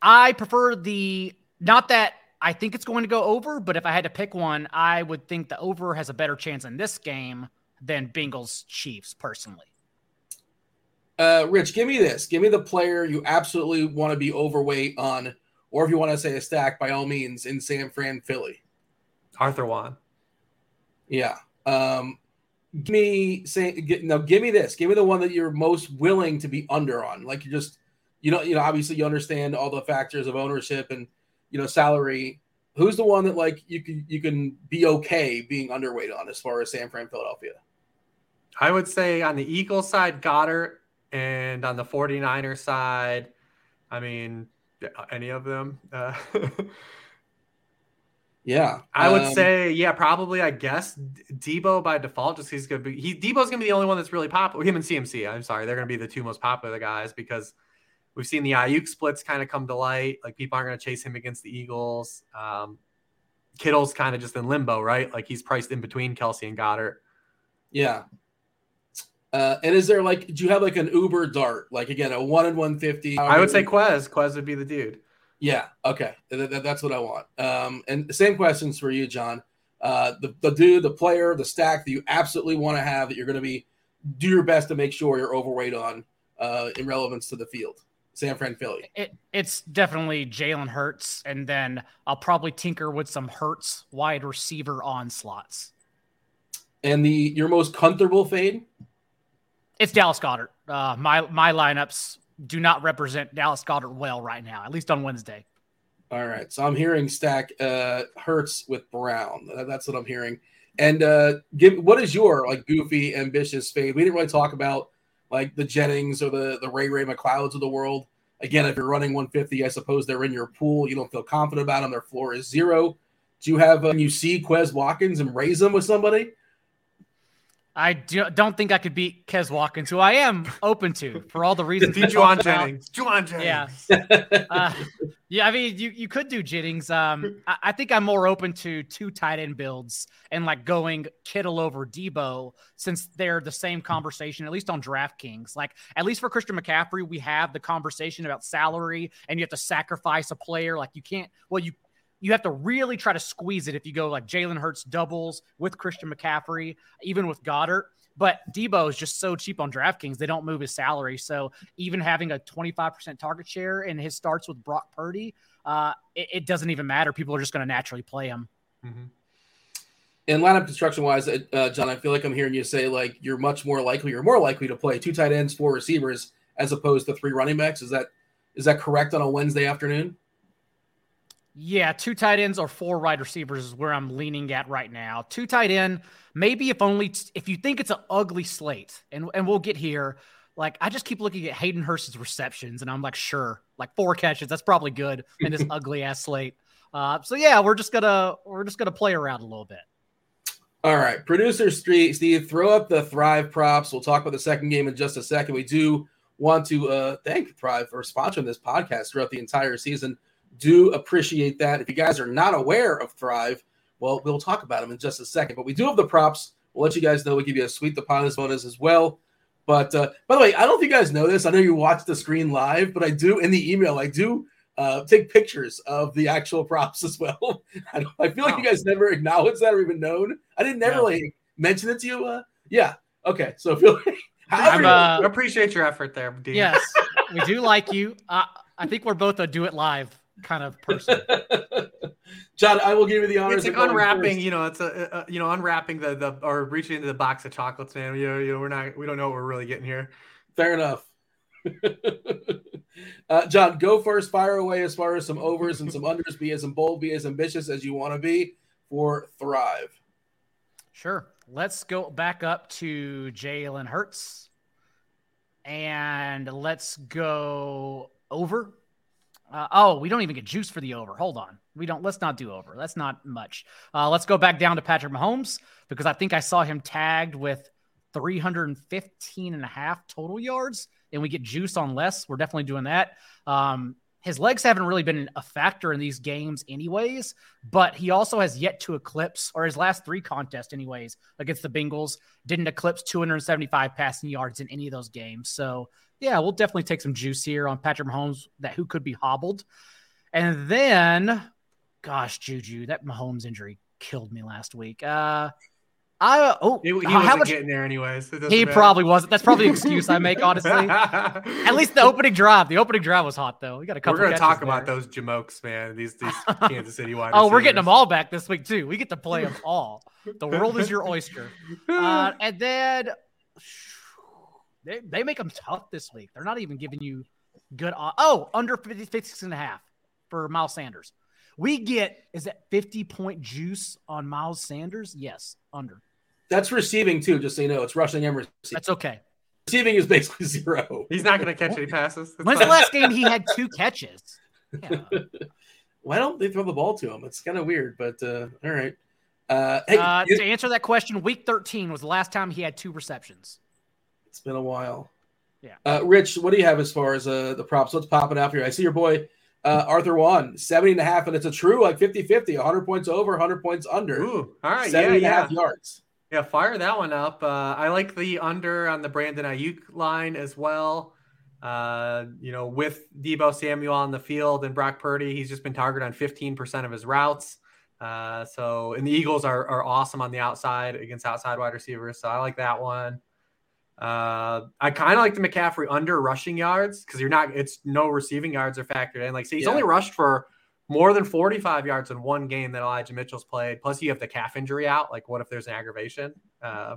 I prefer the not that I think it's going to go over, but if I had to pick one, I would think the over has a better chance in this game than Bengals Chiefs personally. Uh, Rich, give me this. Give me the player you absolutely want to be overweight on, or if you want to say a stack, by all means, in San Fran, Philly. Arthur Juan. Yeah. Um, give me say get, no. Give me this. Give me the one that you're most willing to be under on. Like you just you know you know obviously you understand all the factors of ownership and you know salary. Who's the one that like you can you can be okay being underweight on as far as San Fran, Philadelphia? I would say on the Eagles side, Goedert, and on the 49er side, I mean, any of them. Uh, yeah, I would um, say, yeah, probably. I guess Deebo by default, just he's gonna be. He Deebo's gonna be the only one that's really popular. Him and CMC. I'm sorry, they're gonna be the two most popular guys because we've seen the Aiyuk splits kind of come to light. Like people aren't gonna chase him against the Eagles. Um, Kittle's kind of just in limbo, right? Like he's priced in between Kelce and Goedert. Yeah. Uh, and is there like, do you have like an Uber dart? Like again, a one in one fifty? I would say Quez. Quez would be the dude. Yeah. Okay. Th- th- that's what I want. Um, and the same questions for you, John. Uh, the, the dude, the player, the stack that you absolutely want to have that you're going to be do your best to make sure you're overweight on uh, in relevance to the field. San Fran, Philly. It, it's definitely Jalen Hurts, and then I'll probably tinker with some Hurts wide receiver onslaughts. And the your most comfortable fade? It's Dallas Goedert. Uh, my my lineups do not represent Dallas Goedert well right now, at least on Wednesday. All right. So I'm hearing stack uh Hurts with Brown. That's what I'm hearing. And uh give what is your like goofy ambitious fade? We didn't really talk about like the Jennings or the the Ray Ray McClouds of the world. Again, if you're running 150, I suppose they're in your pool. You don't feel confident about them. Their floor is zero. Do you have uh, you see Quez Watkins and raise them with somebody? I do, not think I could beat Quez Watkins, who I am open to for all the reasons. Jauan Jennings. Jauan Jennings. Yeah. uh, yeah, I mean, you, you could do Jennings. Um, I, I, think I'm more open to two tight end builds and like going Kittle over Deebo since they're the same conversation, at least on DraftKings. Like, at least for Christian McCaffrey, we have the conversation about salary and you have to sacrifice a player. Like, you can't, well, you, you have to really try to squeeze it if you go like Jalen Hurts doubles with Christian McCaffrey, even with Goedert. But Deebo is just so cheap on DraftKings, they don't move his salary. So even having a 25% target share in his starts with Brock Purdy, uh, it, it, doesn't even matter. People are just going to naturally play him. Mm-hmm. In lineup construction wise, uh, uh, John, I feel like I'm hearing you say like you're much more likely, you're more likely to play two tight ends, four receivers, as opposed to three running backs. Is that is that correct on a Wednesday afternoon? Yeah, two tight ends or four wide receivers is where I'm leaning at right now. Two tight end, maybe if only t- if you think it's an ugly slate, and and we'll get here. Like I just keep looking at Hayden Hurst's receptions, and I'm like, sure, like four catches, that's probably good in this ugly ass slate. Uh, so yeah, we're just gonna we're just gonna play around a little bit. All right, producer Street Steve, throw up the Thrive props. We'll talk about the second game in just a second. We do want to uh, thank Thrive for sponsoring this podcast throughout the entire season do appreciate that. If you guys are not aware of Thrive, well, we'll talk about them in just a second. But we do have the props. We'll let you guys know. We give you a sweet deposit bonus as well. But uh, by the way, I don't know if you guys know this. I know you watch the screen live, but I do in the email. I do uh, take pictures of the actual props as well. I, I feel like you guys never acknowledge that or even known. I didn't never like mention it to you. Uh, yeah. Okay. So feel like, I uh, appreciate your effort there, Dean. Yes, we do like you. Uh, I think we're both a do it live kind of person. John, I will give you the honor. It's like unwrapping, you know, it's a, a, you know unwrapping the the or reaching into the box of chocolates, man. You know, you know, we're not we don't know what we're really getting here. Fair enough. uh, John, go first. Fire away as far as some overs and some unders. Be as bold, be as ambitious as you want to be for Thrive. Sure. Let's go back up to Jalen Hurts, and let's go over uh, oh, we don't even get juice for the over. Hold on. We don't. Let's not do over. That's not much. Uh, let's go back down to Patrick Mahomes because I think I saw him tagged with 315 and a half total yards, and we get juice on less. We're definitely doing that. Um, his legs haven't really been a factor in these games, anyways. But he also has yet to eclipse, or his last three contests, anyways, against the Bengals, didn't eclipse 275 passing yards in any of those games. So, yeah, we'll definitely take some juice here on Patrick Mahomes that who could be hobbled. And then, gosh, Juju, that Mahomes injury killed me last week. Uh, I oh he, he wasn't much, getting there anyways. He matter. probably wasn't. That's probably the excuse I make, honestly. At least the opening drive. The opening drive was hot though. We got a couple. We're gonna talk there. about those jamokes, man. These these Kansas City wide. oh, we're getting them all back this week too. We get to play them all. The world is your oyster. Uh, and then they, they make them tough this week. They're not even giving you good. Oh, under 50, 56 and a half for Miles Sanders. We get is that 50 point juice on Miles Sanders? Yes, under. That's receiving too, just so you know. It's rushing and receiving. That's okay. Receiving is basically zero. He's not going to catch any passes. When's fine. the last game he had two catches? Yeah. Why don't they throw the ball to him? It's kind of weird, but uh, all right. Uh, hey, uh, to answer that question, week 13 was the last time he had two receptions. It's been a while. Yeah. Uh, Rich, what do you have as far as uh, the props? What's popping pop it out here. I see your boy uh, Arthur won 70 and a half, and it's a true like 50 50, 100 points over, 100 points under. Ooh, all right. 70 yeah, and yeah. a half yards. Yeah, fire that one up. Uh, I like the under on the Brandon Aiyuk line as well. Uh, you know, with Deebo Samuel on the field and Brock Purdy, he's just been targeted on 15% of his routes. Uh, so, and the Eagles are, are awesome on the outside against outside wide receivers. So I like that one. Uh, I kind of like the McCaffrey under rushing yards because you're not, it's no receiving yards are factored in. Like, see, he's yeah. only rushed for more than 45 yards in one game that Elijah Mitchell's played. Plus, you have the calf injury out. Like, what if there's an aggravation? Uh,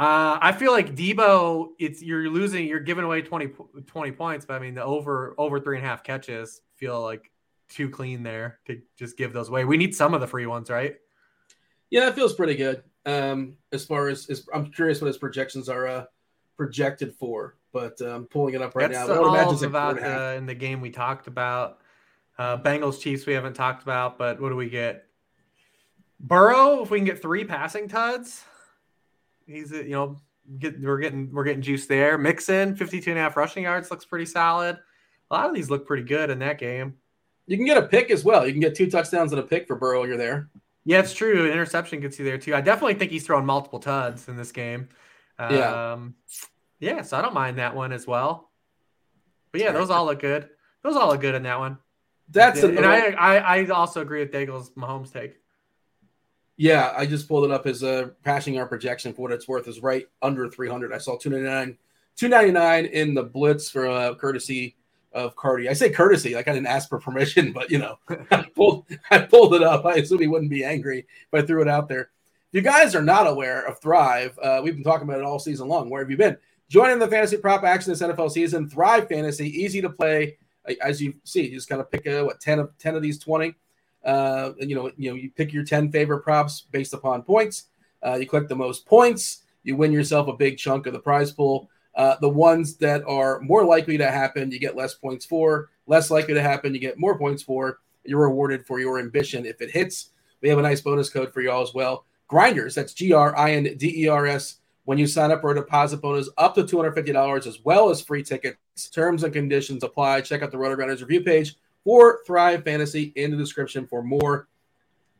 uh, I feel like Debo, it's you're losing, you're giving away 20, 20 points, but I mean the over over three and a half catches feel like too clean there to just give those away. We need some of the free ones, right? Yeah, it feels pretty good. Um, as far as, as I'm curious what his projections are uh, projected for, but I'm um, pulling it up right That's now. all about uh, in the game we talked about. Uh, Bengals Chiefs we haven't talked about, but what do we get? Burrow, if we can get three passing tuds, he's you know get, we're getting we're getting juice there. Mixon 52 and a half rushing yards looks pretty solid. A lot of these look pretty good in that game. You can get a pick as well. You can get two touchdowns and a pick for Burrow. You're there. Yeah, it's true. Interception gets you there too. I definitely think he's throwing multiple tuds in this game. Um, yeah. Yeah, so I don't mind that one as well. But yeah, those all look good. Those all look good in that one. That's and I, I, I also agree with Daigle's Mahomes take. Yeah, I just pulled it up as a passing our projection for what it's worth is right under 300. I saw 299, 299 in the blitz for uh, courtesy of Cardi. I say courtesy, like I didn't ask for permission, but you know, I pulled I pulled it up. I assume he wouldn't be angry if I threw it out there. If you guys are not aware of Thrive, uh, we've been talking about it all season long. Where have you been? Joining the fantasy prop action this NFL season, Thrive Fantasy, easy to play as you see, you just kind of pick a, what 10 of 10 of these 20. Uh, you know, you know, you pick your 10 favorite props based upon points. Uh, you click the most points, you win yourself a big chunk of the prize pool. Uh, the ones that are more likely to happen, you get less points for. Less likely to happen, you get more points for. You're rewarded for your ambition if it hits. We have a nice bonus code for y'all as well. Grinders, that's G R I N D E R S when you sign up for a deposit bonus up to $250 as well as free tickets. Terms and conditions apply. Check out the RotoGrinders review page or Thrive Fantasy in the description for more.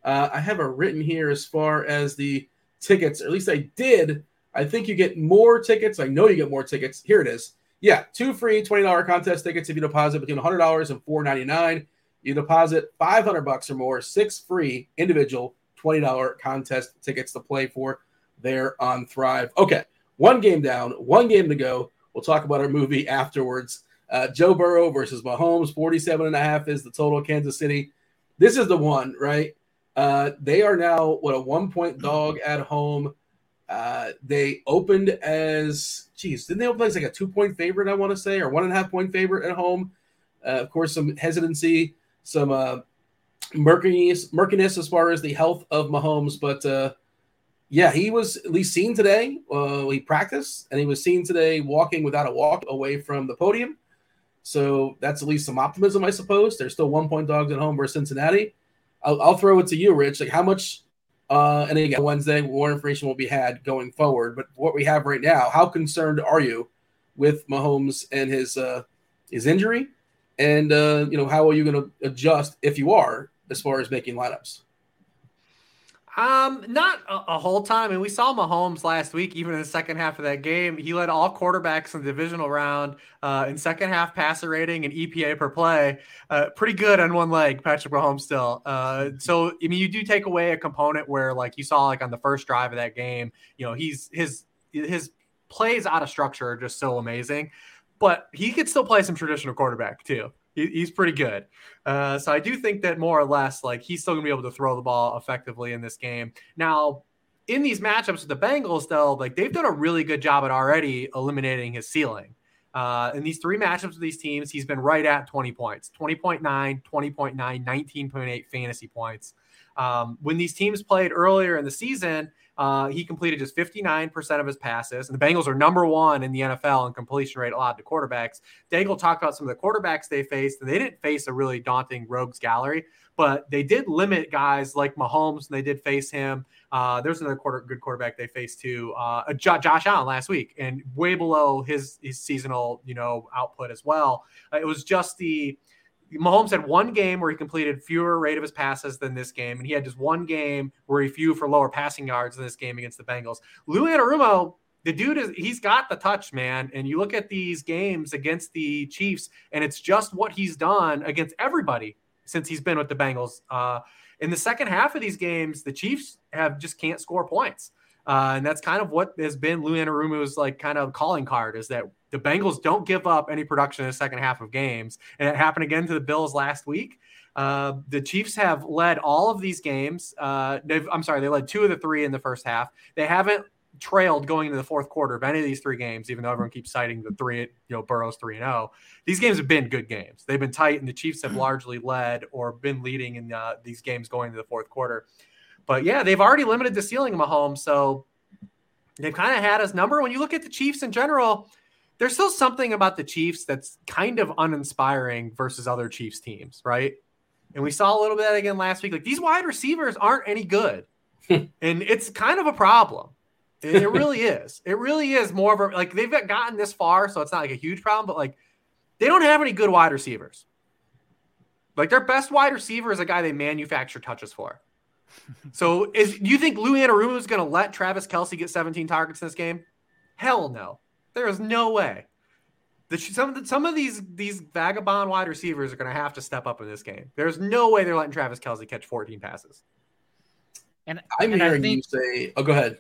Uh, I have it written here as far as the tickets, or at least I did. I think you get more tickets. I know you get more tickets. Here it is. Yeah, two free $20 contest tickets if you deposit between $100 and 499. You deposit 500 bucks or more, six free individual $20 contest tickets to play for there on Thrive. Okay, one game down, one game to go. We'll talk about our movie afterwards. Uh, Joe Burrow versus Mahomes, 47 and a half is the total Kansas City. This is the one, right? Uh, they are now, what, a one point dog at home. Uh, they opened as, geez, didn't they open as like a two point favorite, I want to say, or one and a half point favorite at home? Uh, of course, some hesitancy, some uh, murkiness, murkiness as far as the health of Mahomes, but uh, yeah, he was at least seen today. Uh, he practiced, and he was seen today walking without a walk away from the podium. So that's at least some optimism, I suppose. There's still one point dogs at home versus Cincinnati. I'll, I'll throw it to you, Rich. Like how much? Uh, and again, Wednesday, more information will be had going forward. But what we have right now, how concerned are you with Mahomes and his uh, his injury? and uh, you know how are you going to adjust if you are as far as making lineups? Um, not a, a, whole time. And we saw Mahomes last week, even in the second half of that game. He led all quarterbacks in the divisional round uh, in second half passer rating and EPA per play. Uh, pretty good on one leg, Patrick Mahomes still. Uh, so I mean, you do take away a component where, like you saw, like on the first drive of that game, you know, he's his his plays out of structure are just so amazing. But he could still play some traditional quarterback too he's pretty good. Uh, so I do think that more or less, like he's still gonna be able to throw the ball effectively in this game. Now, in these matchups with the Bengals, though, like they've done a really good job at already eliminating his ceiling. Uh, in these three matchups with these teams, he's been right at 20 points 20.9, 20.9, 19.8 fantasy points. Um, when these teams played earlier in the season, uh, he completed just 59% of his passes, and the Bengals are number one in the NFL in completion rate allowed to quarterbacks. Daigle talked about some of the quarterbacks they faced, and they didn't face a really daunting rogues gallery, but they did limit guys like Mahomes, and they did face him. Uh, there's another quarter, good quarterback they faced too, uh, Josh Allen last week, and way below his his seasonal you know output as well. Uh, it was just the Mahomes had one game where he completed fewer rate of his passes than this game, and he had just one game where he threw for lower passing yards in this game against the Bengals. Lou Anarumo, the dude is he's got the touch, man. And you look at these games against the Chiefs, and it's just what he's done against everybody since he's been with the Bengals. Uh, in the second half of these games, the Chiefs have just can't score points. Uh, and that's kind of what has been Lou Anarumo's like kind of calling card is that the Bengals don't give up any production in the second half of games. And it happened again to the Bills last week. Uh, the Chiefs have led all of these games. Uh, I'm sorry, they led two of the three in the first half. They haven't trailed going into the fourth quarter of any of these three games, even though everyone keeps citing the three, you know, Burrow's three and zero. Oh. These games have been good games. They've been tight, and the Chiefs have largely led or been leading in uh, these games going into the fourth quarter. But yeah, they've already limited the ceiling of Mahomes, so they've kind of had his number. When you look at the Chiefs in general, there's still something about the Chiefs that's kind of uninspiring versus other Chiefs teams, right? And we saw a little bit of that again last week. Like these wide receivers aren't any good, hmm. and it's kind of a problem. It, it really is. It really is more of a like they've gotten this far, so it's not like a huge problem. But like they don't have any good wide receivers. Like their best wide receiver is a guy they manufacture touches for. So is do you think Lou Anarumo is going to let Travis Kelce get 17 targets in this game? Hell no. There is no way. The, some of the, some of these these vagabond wide receivers are going to have to step up in this game. There's no way they're letting Travis Kelce catch 14 passes. And I'm and hearing think, you say, "Oh, go ahead."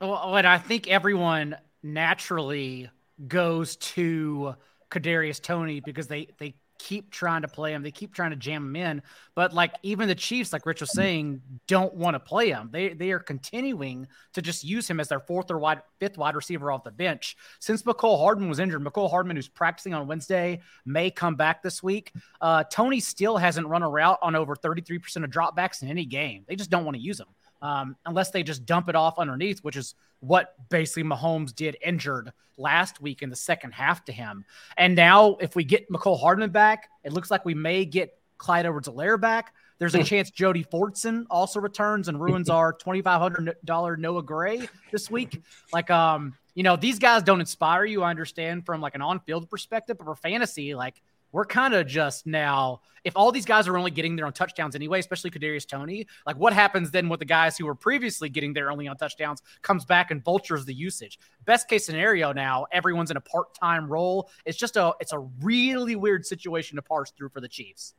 Well, and I think everyone naturally goes to Kadarius Toney because they they keep trying to play him. They keep trying to jam him in. But like even the Chiefs, like Rich was saying, don't want to play him. They they are continuing to just use him as their fourth or wide fifth wide receiver off the bench. Since Mecole Hardman was injured, Mecole Hardman, who's practicing on Wednesday, may come back this week. Uh, Toney still hasn't run a route on over 33% of dropbacks in any game. They just don't want to use him. Um, unless they just dump it off underneath, which is what basically Mahomes did injured last week in the second half to him. And now, if we get Mecole Hardman back, it looks like we may get Clyde Edwards-Helaire back. There's a hmm. chance Jody Fortson also returns and ruins our $2,500 Noah Gray this week. Like, um, you know, these guys don't inspire you. I understand from like an on-field perspective, but for fantasy, like we're kind of just now. If all these guys are only getting their own touchdowns anyway, especially Kadarius Toney, like what happens then with the guys who were previously getting their only on touchdowns comes back and vultures the usage. Best case scenario now, everyone's in a part time role. It's just a it's a really weird situation to parse through for the Chiefs.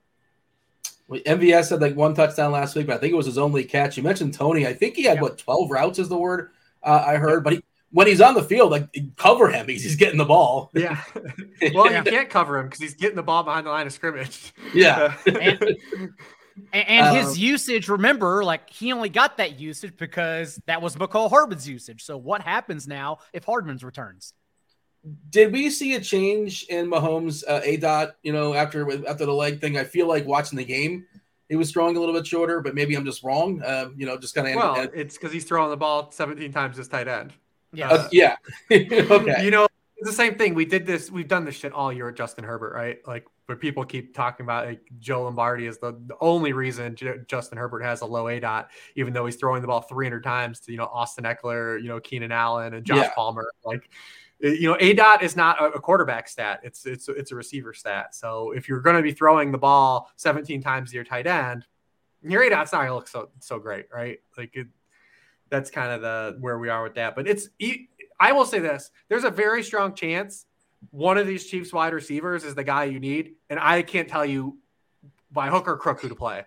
Well, MVS had like one touchdown last week, but I think it was his only catch. You mentioned Toney. I think he had what twelve routes is the word uh, I heard, but he when he's on the field, like cover him because he's getting the ball. Yeah. Well, yeah. you can't cover him because he's getting the ball behind the line of scrimmage. Yeah. and, and his um, usage, remember, like he only got that usage because that was Mecole Hardman's usage. So what happens now if Hardman's returns? Did we see a change in Mahomes' uh, a dot? You know, after after the leg thing, I feel like watching the game, he was throwing a little bit shorter, but maybe I'm just wrong. Uh, you know, just kind of. Well, end, it's because he's throwing the ball 17 times as tight end. Yeah. Uh, yeah. okay. You know, it's the same thing. We did this. We've done this shit all year with Justin Herbert, right? Like, where people keep talking about like, Joe Lombardi is the, the only reason J- Justin Herbert has a low A dot, even though he's throwing the ball 300 times to you know Austin Ekeler, you know Keenan Allen, and Josh yeah. Palmer. Like, you know, A dot is not a quarterback stat. It's it's it's a receiver stat. So if you're going to be throwing the ball 17 times to your tight end, your A dot's not going to look so so great, right? Like it, that's kind of the where we are with that. But it's I will say this: there's a very strong chance one of these Chiefs wide receivers is the guy you need, and I can't tell you by hook or crook who to play.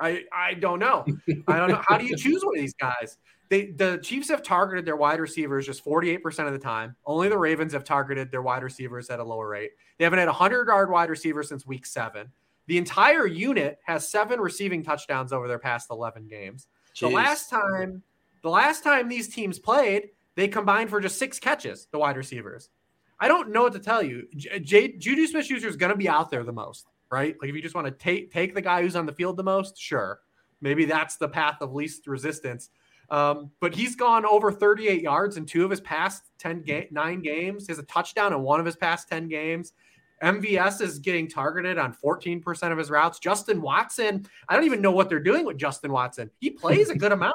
I I don't know. I don't know. How do you choose one of these guys? They the Chiefs have targeted their wide receivers just 48% of the time. Only the Ravens have targeted their wide receivers at a lower rate. They haven't had a 100 yard wide receiver since week seven. The entire unit has seven receiving touchdowns over their past 11 games. Jeez. The last time, the last time these teams played, they combined for just six catches, the wide receivers. I don't know what to tell you. J- J- Juju Smith Schuster is going to be out there the most, right? Like if you just want to take take the guy who's on the field the most, sure, maybe that's the path of least resistance. Um, but he's gone over 38 yards in two of his past 10 ga- nine games. He has a touchdown in one of his past 10 games. MVS is getting targeted on 14% of his routes. Justin Watson, I don't even know what they're doing with Justin Watson. He plays a good amount,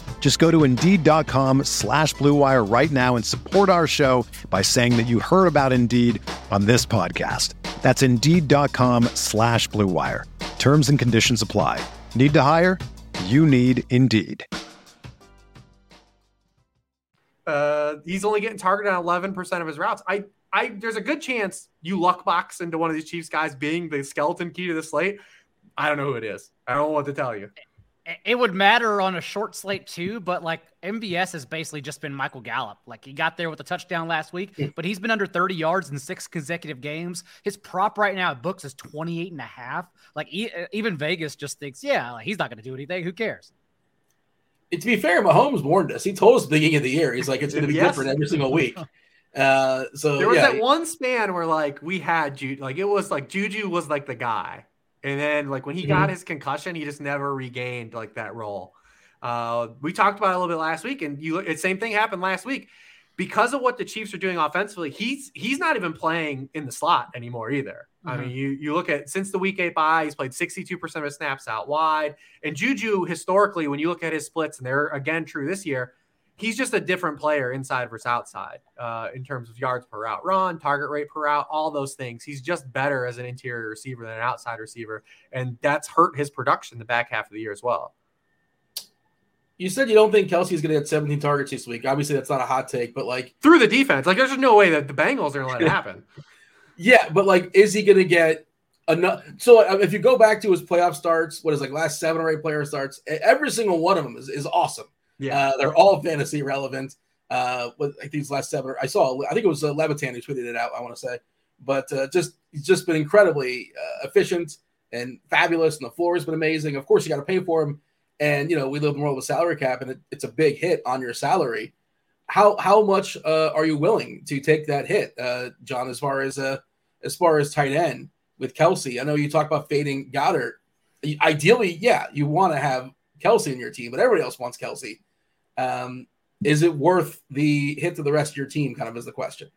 Just go to Indeed.com slash BlueWire right now and support our show by saying that you heard about Indeed on this podcast. That's Indeed.com slash BlueWire. Terms and conditions apply. Need to hire? You need Indeed. Uh, he's only getting targeted on 11% of his routes. I, I, there's a good chance you luck box into one of these Chiefs guys being the skeleton key to the slate. I don't know who it is. I don't know what to tell you it would matter on a short slate too, but like MVS has basically just been Michael Gallup. Like he got there with a touchdown last week, but he's been under 30 yards in six consecutive games. His prop right now at books is 28 and a half. Like even Vegas just thinks, yeah, like, he's not going to do anything. Who cares? to be fair, Mahomes warned us. He told us at the beginning of the year, he's like, it's going to be yes. different every single week. Uh, so there was yeah. that one span where like we had Juju, like it was like Juju was like the guy. And then like when he got mm-hmm. his concussion, he just never regained like that role. Uh, we talked about it a little bit last week, and you the same thing happened last week because of what the Chiefs are doing offensively. He's he's not even playing in the slot anymore either. Mm-hmm. I mean, you you look at since the week eight bye, he's played 62% of his snaps out wide. And Juju historically, when you look at his splits, and they're again true this year, he's just a different player inside versus outside uh, in terms of yards per route run, target rate per route, all those things. He's just better as an interior receiver than an outside receiver, and that's hurt his production the back half of the year as well. You said you don't think Kelce's going to get 17 targets this week. Obviously, that's not a hot take, but like through the defense, like there's just no way that the Bengals are going to let it happen. yeah, but like, is he going to get enough? So uh, if you go back to his playoff starts, what is like last seven or eight player starts, every single one of them is, is awesome. Yeah, uh, they're all fantasy relevant. Uh, with like these last seven, I saw, I think it was uh, Levitan who tweeted it out. I want to say, but uh, just he's just been incredibly uh, efficient and fabulous, and the floor has been amazing. Of course, you got to pay for him, and you know we live in the world of salary cap, and it, it's a big hit on your salary. How how much uh, are you willing to take that hit, uh, John? As far as uh, as far as tight end with Kelce, I know you talk about fading Goedert. Ideally, yeah, you want to have Kelce in your team, but everybody else wants Kelce. Um, is it worth the hit to the rest of your team? Kind of is the question.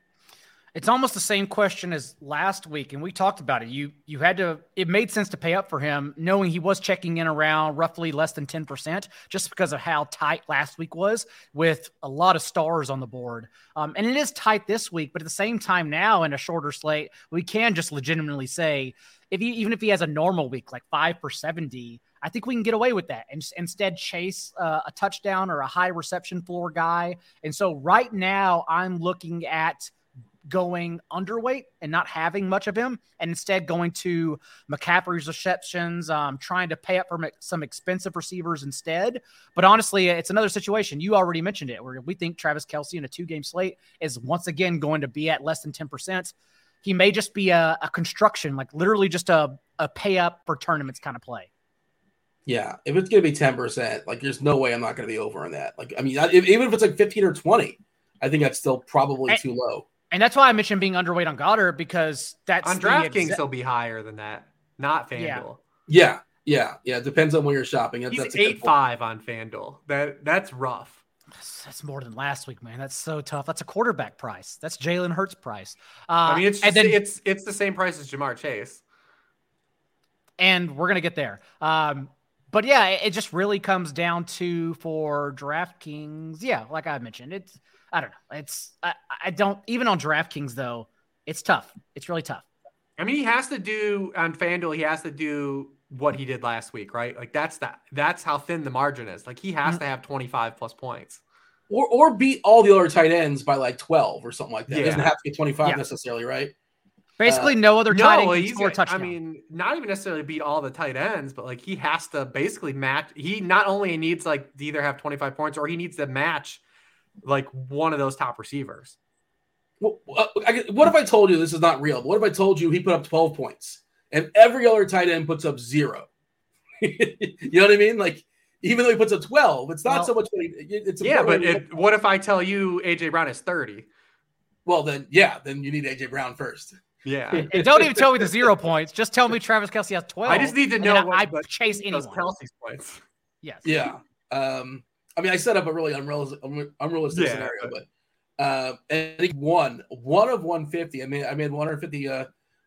It's almost the same question as last week, and we talked about it. You you had to. It made sense to pay up for him, knowing he was checking in around roughly less than ten percent, just because of how tight last week was, with a lot of stars on the board. Um, and it is tight this week, but at the same time, now in a shorter slate, we can just legitimately say, if he, even if he has a normal week, like five for seventy, I think we can get away with that and instead chase uh, a touchdown or a high reception floor guy. And so right now, I'm looking at going underweight and not having much of him, and instead going to McCaffrey's receptions, um, trying to pay up for some expensive receivers instead. But honestly, it's another situation. You already mentioned it, where we think Travis Kelce in a two game slate is once again going to be at less than 10%. He may just be a, a construction, like literally just a, a pay up for tournaments kind of play. Yeah, if it's gonna be ten percent, like there's no way I'm not gonna be over on that. Like, I mean, if, even if it's like fifteen or twenty, I think that's still probably and, too low. And that's why I mentioned being underweight on Goedert because that's on DraftKings exa- will be higher than that, not FanDuel. Yeah, yeah, yeah. yeah. It depends on where you're shopping. He's that's eight five on FanDuel. That that's rough. That's more than last week, man. That's so tough. That's a quarterback price. That's Jalen Hurts price. Uh, I mean, it's just, then, it's it's the same price as Ja'Marr Chase. And we're gonna get there. Um, but yeah, it just really comes down to for DraftKings. Yeah, like I mentioned, it's I don't know. It's I, I don't even on DraftKings though. It's tough. It's really tough. I mean, he has to do on FanDuel. He has to do what he did last week, right? Like that's that. That's how thin the margin is. Like he has mm-hmm. to have twenty five plus points. Or, or beat all the other tight ends by like 12 or something like that. Yeah. It doesn't have to be 25 yeah. necessarily, right? Basically, uh, no other tight no, end can score touchdown. I mean, not even necessarily beat all the tight ends, but like he has to basically match. He not only needs like to either have 25 points or he needs to match like one of those top receivers. Well, uh, what if I told you this is not real? What if I told you he put up 12 points and every other tight end puts up zero? you know what I mean? Like, even though he puts up 12, it's not well, so much. It's yeah, but it, what if I tell you AJ Brown is 30? Well, then, yeah, then you need AJ Brown first. Yeah. And don't even tell me the zero points. Just tell me Travis Kelce has 12. I just need to know what, I, chase anyone. Kelce's points. Yes. Yeah. Um, I mean, I set up a really unrealistic, unrealistic yeah. scenario, but uh, and I think one, one of 150. I mean, I made 150, uh,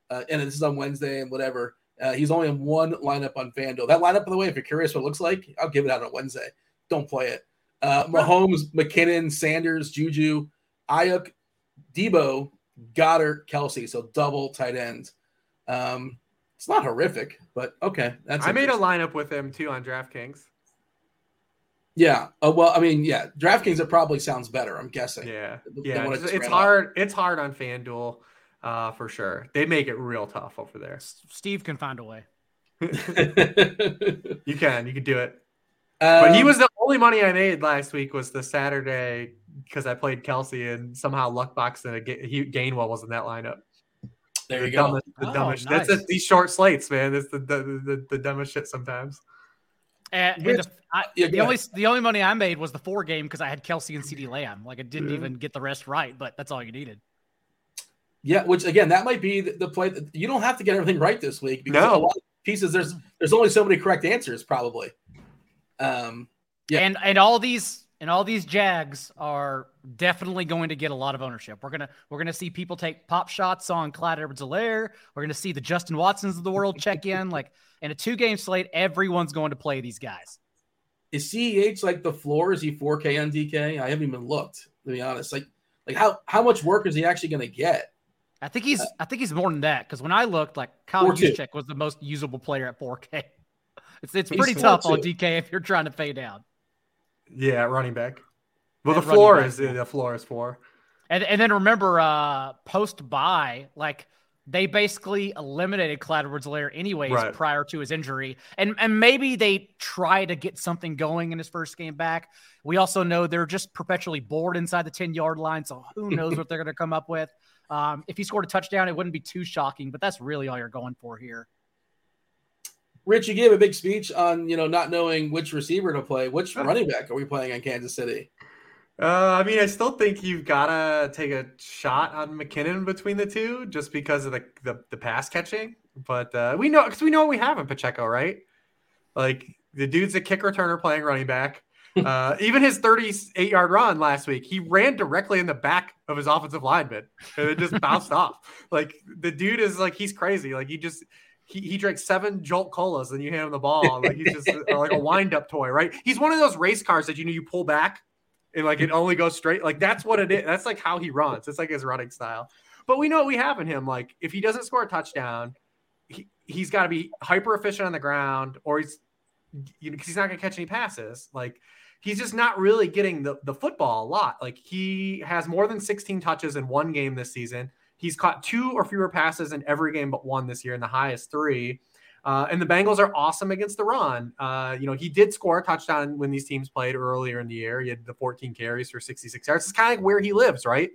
uh, and this is on Wednesday and whatever. Uh, he's only in one lineup on FanDuel. That lineup, by the way, if you're curious what it looks like, I'll give it out on Wednesday. Don't play it. Uh, Mahomes, McKinnon, Sanders, Juju, Aiyuk, Deebo, Goedert, Kelce. so double tight ends. Um, it's not horrific, but okay. That's I made a lineup with him too on DraftKings. Yeah. Uh, well, I mean, yeah, DraftKings it probably sounds better. I'm guessing. Yeah. Yeah. It's, it's hard. It's hard on FanDuel, uh, for sure. They make it real tough over there. Steve can find a way. you can. You can do it. Um, but he was the only money I made last week was the Saturday because I played Kelce and somehow Luckbox and a, he, Gainwell was in that lineup. There you the go. Dumbest, the oh, dumbest. Nice. That's a, these short slates, man. It's the the, the, the dumbest shit sometimes. And, and the, I, yeah, the only the only money I made was the four game because I had Kelce and CeeDee Lamb. Like I didn't mm-hmm. even get the rest right, but that's all you needed. Yeah, which again, that might be the, the play. That, you don't have to get everything right this week because no. a lot of pieces there's there's only so many correct answers probably. Um, yeah, and and all these and all these Jags are definitely going to get a lot of ownership. We're gonna we're gonna see people take pop shots on Clyde Edwards-Helaire. We're gonna see the Justin Watsons of the world check in. Like in a two game slate, everyone's going to play these guys. Is CEH like the floor? Is he 4K on DK? I haven't even looked to be honest. Like like how how much work is he actually going to get? I think he's uh, I think he's more than that because when I looked, like Kyle Juszczyk was the most usable player at 4K. It's it's pretty tough on DK if you're trying to fade out. Yeah, running back. Well, the floor is the floor is four. And and then remember, uh, post bye, like they basically eliminated Clyde Edwards-Helaire anyways right. prior to his injury. And and maybe they try to get something going in his first game back. We also know they're just perpetually bored inside the 10 yard line. So who knows what they're going to come up with. Um, if he scored a touchdown, it wouldn't be too shocking, but that's really all you're going for here. Rich, you gave a big speech on you know not knowing which receiver to play. Which running back are we playing on Kansas City? Uh, I mean, I still think you've gotta take a shot on McKinnon between the two, just because of the the, the pass catching. But uh, we know because we know what we have in Pacheco, right? Like the dude's a kick returner playing running back. Uh, even his 38 yard run last week, he ran directly in the back of his offensive lineman and it just bounced off. Like the dude is like he's crazy. Like he just he, he drank seven Jolt Colas and you hand him the ball. Like he's just like a wind up toy, right? He's one of those race cars that you know you pull back and like it only goes straight. Like that's what it is. That's like how he runs. It's like his running style. But we know what we have in him. Like if he doesn't score a touchdown, he, he's got to be hyper efficient on the ground or he's you know, he's not going to catch any passes. Like he's just not really getting the, the football a lot. Like he has more than 16 touches in one game this season. He's caught two or fewer passes in every game but one this year, and the highest three. Uh, and the Bengals are awesome against the run. Uh, you know, he did score a touchdown when these teams played earlier in the year. He had the 14 carries for 66 yards. It's kind of like where he lives, right?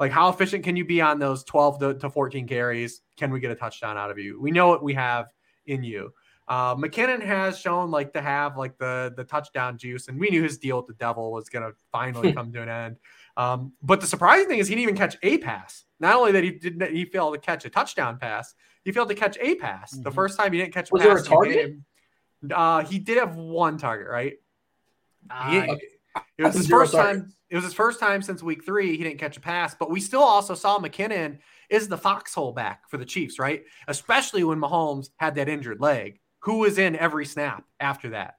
Like, how efficient can you be on those 12 to, to 14 carries? Can we get a touchdown out of you? We know what we have in you. Uh, McKinnon has shown like to have like the the touchdown juice, and we knew his deal with the devil was going to finally come to an end. Um, but the surprising thing is he didn't even catch a pass. Not only that he didn't he failed to catch a touchdown pass, he failed to catch a pass. Mm-hmm. The first time he didn't catch a was pass. Was there a target? Uh, he did have one target, right? Uh, he, okay. It was his first targets. time. It was his first time since week three. He didn't catch a pass, but we still also saw McKinnon is the foxhole back for the Chiefs, right? Especially when Mahomes had that injured leg. Who was in every snap after that?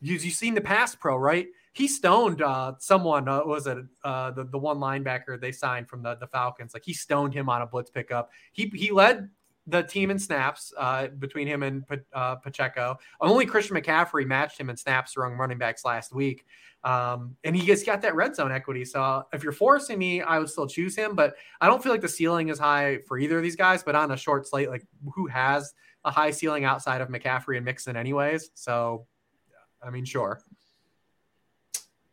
You you seen the pass pro, right? He stoned uh, someone. Uh, was it uh, the the one linebacker they signed from the the Falcons? Like he stoned him on a blitz pickup. He he led the team in snaps uh, between him and uh, Pacheco. Only Christian McCaffrey matched him in snaps among running backs last week. Um, and he has got that red zone equity. So if you're forcing me, I would still choose him, but I don't feel like the ceiling is high for either of these guys. But on a short slate, like who has a high ceiling outside of McCaffrey and Mixon, anyways? So, I mean, sure.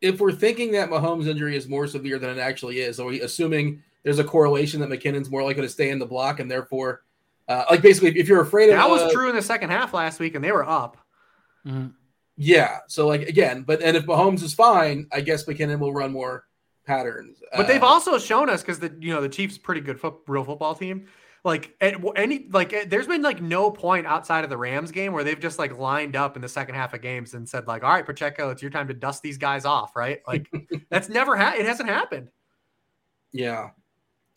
If we're thinking that Mahomes' injury is more severe than it actually is, are we assuming there's a correlation that McKinnon's more likely to stay in the block and therefore uh, like basically, if you're afraid of that was uh, true in the second half last week, and they were up. Mm-hmm. Yeah. So like again, but and if Mahomes is fine, I guess McKinnon will run more patterns. But uh, they've also shown us because the you know the Chiefs pretty good foot, real football team. Like at any like there's been like no point outside of the Rams game where they've just like lined up in the second half of games and said like, all right, Pacheco, it's your time to dust these guys off, right? Like that's never ha- it hasn't happened. Yeah.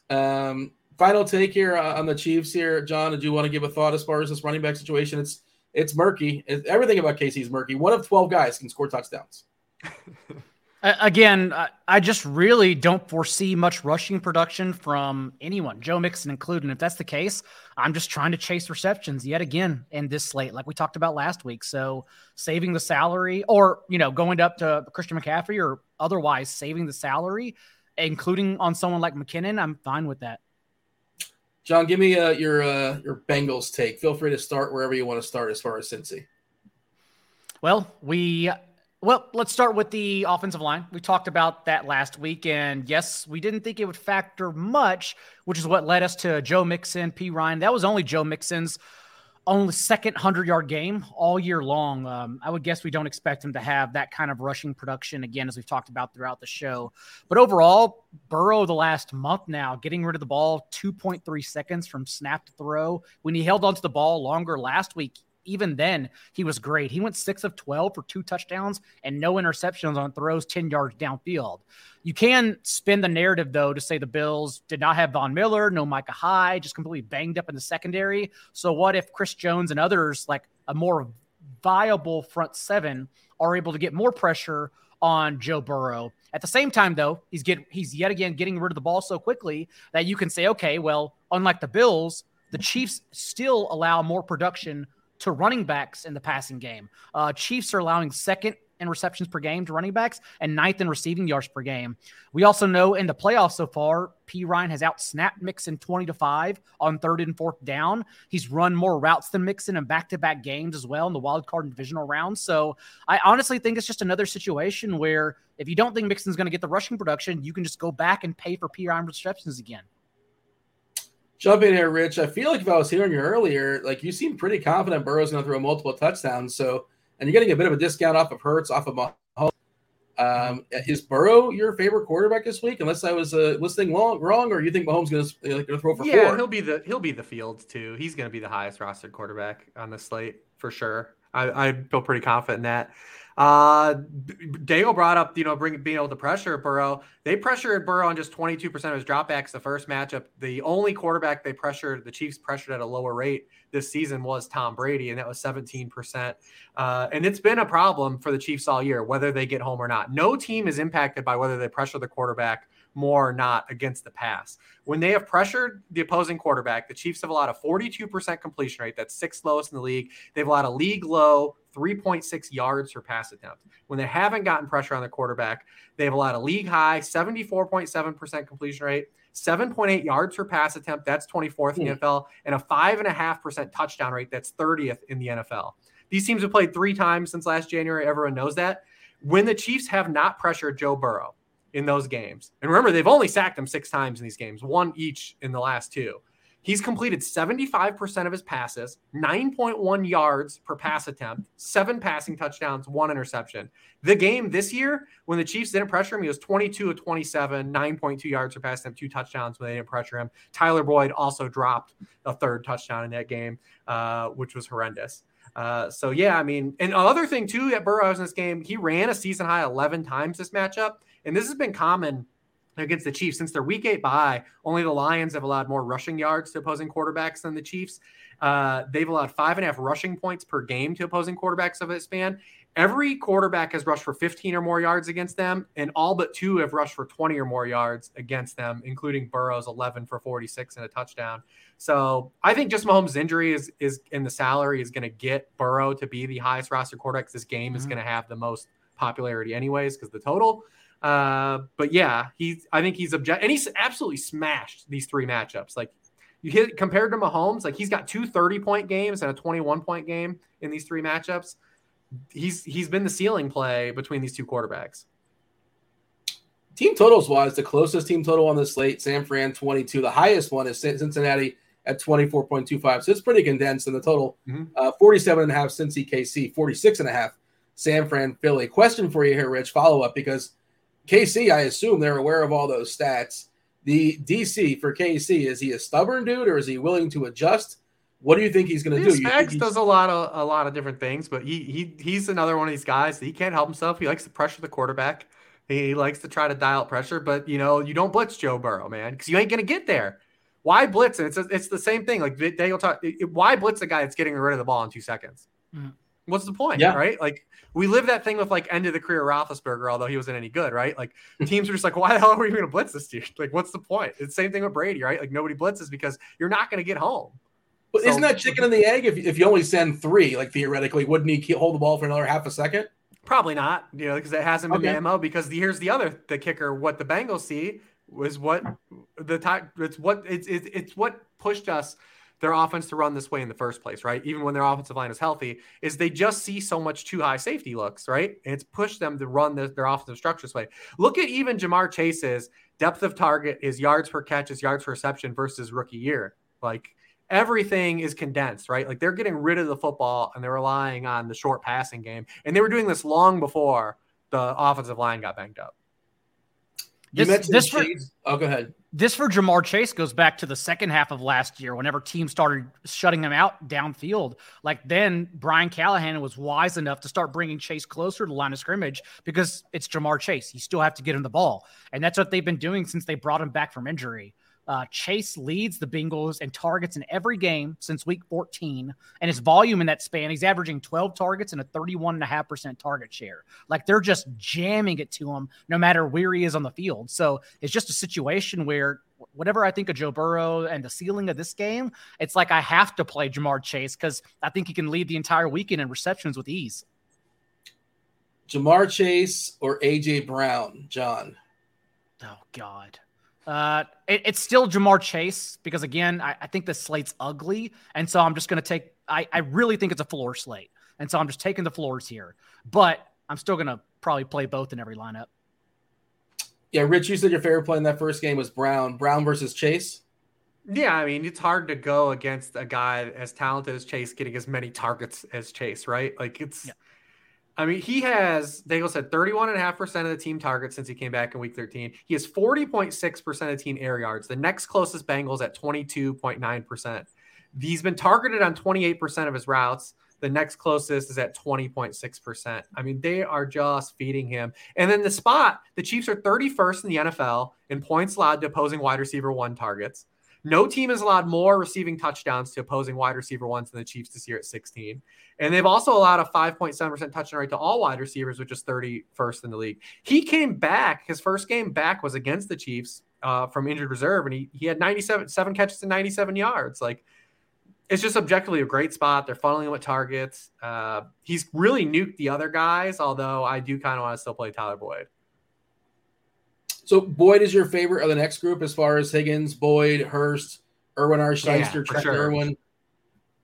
Um final take here uh, on the Chiefs here, John. Did you want to give a thought as far as this running back situation? It's it's murky. It's, everything about KC is murky. One of twelve guys can score touchdowns. Again, I just really don't foresee much rushing production from anyone, Joe Mixon included. And if that's the case, I'm just trying to chase receptions yet again in this slate, like we talked about last week. So saving the salary, or you know, going up to Christian McCaffrey, or otherwise saving the salary, including on someone like McKinnon, I'm fine with that. John, give me uh, your uh, your Bengals take. Feel free to start wherever you want to start as far as Cincy. Well, we well, let's start with the offensive line. We talked about that last week, and yes, we didn't think it would factor much, which is what led us to Joe Mixon, Perine. That was only Joe Mixon's only second 100 yard game all year long. Um, I would guess we don't expect him to have that kind of rushing production again, as we've talked about throughout the show. But overall, Burrow, the last month now, getting rid of the ball 2.3 seconds from snap to throw. When he held onto the ball longer last week, even then, he was great. He went six of 12 for two touchdowns and no interceptions on throws 10 yards downfield. You can spin the narrative, though, to say the Bills did not have Von Miller, no Micah Hyde, just completely banged up in the secondary. So, what if Chris Jones and others, like a more viable front seven, are able to get more pressure on Joe Burrow? At the same time, though, he's get he's yet again getting rid of the ball so quickly that you can say, okay, well, unlike the Bills, the Chiefs still allow more production to running backs in the passing game. Uh, Chiefs are allowing second in receptions per game to running backs and ninth in receiving yards per game. We also know in the playoffs so far, Perine has out snapped Mixon 20 to 5 on third and fourth down. He's run more routes than Mixon in back to back games as well in the wild card and divisional rounds. So I honestly think it's just another situation where if you don't think Mixon's going to get the rushing production, you can just go back and pay for Perine receptions again. Jump in here, Rich. I feel like if I was hearing you earlier, like you seem pretty confident Burrow's going to throw multiple touchdowns. So, and you're getting a bit of a discount off of Hurts, off of Mahomes. Um, is Burrow your favorite quarterback this week? Unless I was uh, listening long, wrong, or you think Mahomes going to throw for yeah, four? he'll be the he'll be the Fields too. He's going to be the highest rostered quarterback on the slate for sure. I, I feel pretty confident in that. Uh, Daigle brought up, you know, bring, being able to pressure Burrow. They pressured Burrow on just 22% of his dropbacks the first matchup. The only quarterback they pressured, the Chiefs pressured at a lower rate this season was Tom Brady, and that was 17%. Uh, and it's been a problem for the Chiefs all year, whether they get home or not. No team is impacted by whether they pressure the quarterback more or not against the pass. When they have pressured the opposing quarterback, the Chiefs have allowed a 42% completion rate. That's sixth lowest in the league. They've allowed a league low 3.6 yards per pass attempt. When they haven't gotten pressure on the quarterback, they've allowed a league high 74.7% completion rate, 7.8 yards per pass attempt. That's 24th in the hmm. NFL, and a 5.5% touchdown rate. That's 30th in the NFL. These teams have played three times since last January. Everyone knows that. When the Chiefs have not pressured Joe Burrow in those games, and remember, they've only sacked him six times in these games, one each in the last two. He's completed 75% of his passes, 9.1 yards per pass attempt, seven passing touchdowns, one interception. The game this year, when the Chiefs didn't pressure him, he was 22 of 27, 9.2 yards per pass attempt, two touchdowns when they didn't pressure him. Tyler Boyd also dropped a third touchdown in that game, uh, which was horrendous. Uh, so yeah, I mean, and other thing too at Burrows in this game, he ran a season high 11 times this matchup, and this has been common against the Chiefs since their week eight bye. Only the Lions have allowed more rushing yards to opposing quarterbacks than the Chiefs. Uh, they've allowed five and a half rushing points per game to opposing quarterbacks of this span. Every quarterback has rushed for 15 or more yards against them, and all but two have rushed for 20 or more yards against them, including Burrow's 11 for 46 and a touchdown. So I think just Mahomes' injury is is in the salary is going to get Burrow to be the highest roster quarterback. This game mm-hmm. is going to have the most popularity anyways because the total. Uh, but yeah, he's I think he's object and he's absolutely smashed these three matchups. Like you hit compared to Mahomes, like he's got two 30 point games and a 21 point game in these three matchups. He's he's been the ceiling play between these two quarterbacks. Team totals wise, the closest team total on the slate, San Fran 22. The highest one is Cincinnati at 24.25. So it's pretty condensed in the total. Mm-hmm. Uh, 47 and a half Cincy KC, 46 and a half San Fran Philly. Question for you here, Rich, follow up because KC, I assume they're aware of all those stats. The DC for KC, is he a stubborn dude or is he willing to adjust? What do you think he's going to do? Spags does a lot of a lot of different things, but he he he's another one of these guys. He can't help himself. He likes to pressure the quarterback. He likes to try to dial up pressure, but you know you don't blitz Joe Burrow, man, because you ain't going to get there. Why blitz? And it's a, it's the same thing. Like Daniel talk. Why blitz a guy that's getting rid of the ball in two seconds? Mm. What's the point? Yeah. Right? Like we live that thing with like end of the career Roethlisberger, although he wasn't any good, right? Like hmm. teams are just like, why the hell are we going to blitz this dude? Like, what's the point? It's the same thing with Brady, right? Like nobody blitzes because you're not going to get home. But so, isn't that chicken and the egg? If, if you only send three, like theoretically, wouldn't he hold the ball for another half a second? Probably not, you know, because it hasn't been okay. the MO. Because the, here's the other the kicker: what the Bengals see was what the time. It's what it's it's, it's what pushed us their offense to run this way in the first place, right? Even when their offensive line is healthy, is they just see so much too high safety looks, right? And it's pushed them to run the, their offensive structure this way. Look at even Ja'Marr Chase's depth of target, his yards per catch, his yards per reception versus rookie year. Like everything is condensed, right? Like they're getting rid of the football and they're relying on the short passing game. And they were doing this long before the offensive line got banged up. You this, mentioned this for, oh, go ahead. This for Ja'Marr Chase goes back to the second half of last year, whenever teams started shutting him out downfield. Like then, Brian Callahan was wise enough to start bringing Chase closer to the line of scrimmage because it's Ja'Marr Chase. You still have to get him the ball, and that's what they've been doing since they brought him back from injury. Uh, Chase leads the Bengals in targets in every game since week 14. And his volume in that span, he's averaging 12 targets and a 31.5% target share. Like they're just jamming it to him no matter where he is on the field. So it's just a situation where whatever I think of Joe Burrow and the ceiling of this game, it's like I have to play Ja'Marr Chase because I think he can lead the entire weekend in receptions with ease. Ja'Marr Chase or AJ Brown, John? Oh, God. Uh, it, it's still Ja'Marr Chase because again, I, I, think the slate's ugly, and so I'm just going to take. I, I really think it's a floor slate, and so I'm just taking the floors here. But I'm still going to probably play both in every lineup. Yeah, Rich, you said your favorite play in that first game was Brown. Brown versus Chase. Yeah, I mean, it's hard to go against a guy as talented as Chase getting as many targets as Chase, right? Like it's. Yeah. I mean, he has, Daigle said 31.5% of the team targets since he came back in week 13. He has 40.6% of team air yards. The next closest Bengals at 22.9%. He's been targeted on 28% of his routes. The next closest is at 20.6%. I mean, they are just feeding him. And then the spot, the Chiefs are 31st in the NFL in points allowed to opposing wide receiver one targets. No team has allowed more receiving touchdowns to opposing wide receiver ones than the Chiefs this year at 16. And they've also allowed a 5.7% touchdown rate to all wide receivers, which is 31st in the league. He came back, his first game back was against the Chiefs uh, from injured reserve, and he, he had 97 seven catches and 97 yards. Like it's just objectively a great spot. They're funneling him with targets. Uh, he's really nuked the other guys, although I do kind of want to still play Tyler Boyd. So Boyd is your favorite of the next group as far as Higgins, Boyd, Hurst, Irwin R. Shyster, yeah, Trent sure. Irwin.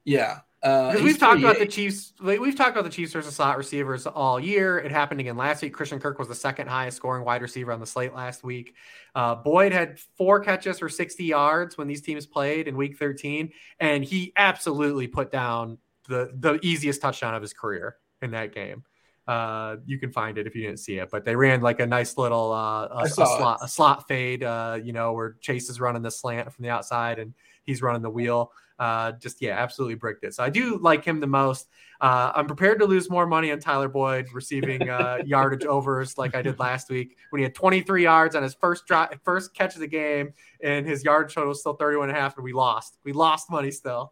Yeah. Uh, because we've talked about the Chiefs, like, we've talked about the Chiefs versus slot receivers all year. It happened again last week. Christian Kirk was the second highest scoring wide receiver on the slate last week. Uh, Boyd had four catches for 60 yards when these teams played in week 13, and he absolutely put down the the easiest touchdown of his career in that game. Uh, you can find it if you didn't see it, but they ran like a nice little uh, a, a slot, a slot fade, uh, you know, where Chase is running the slant from the outside and he's running the wheel. Uh, just yeah, absolutely bricked it. So I do like him the most. Uh, I'm prepared to lose more money on Tyler Boyd receiving uh, yardage overs like I did last week when he had 23 yards on his first drop, first catch of the game, and his yard total was still 31 and a half, and we lost. We lost money still.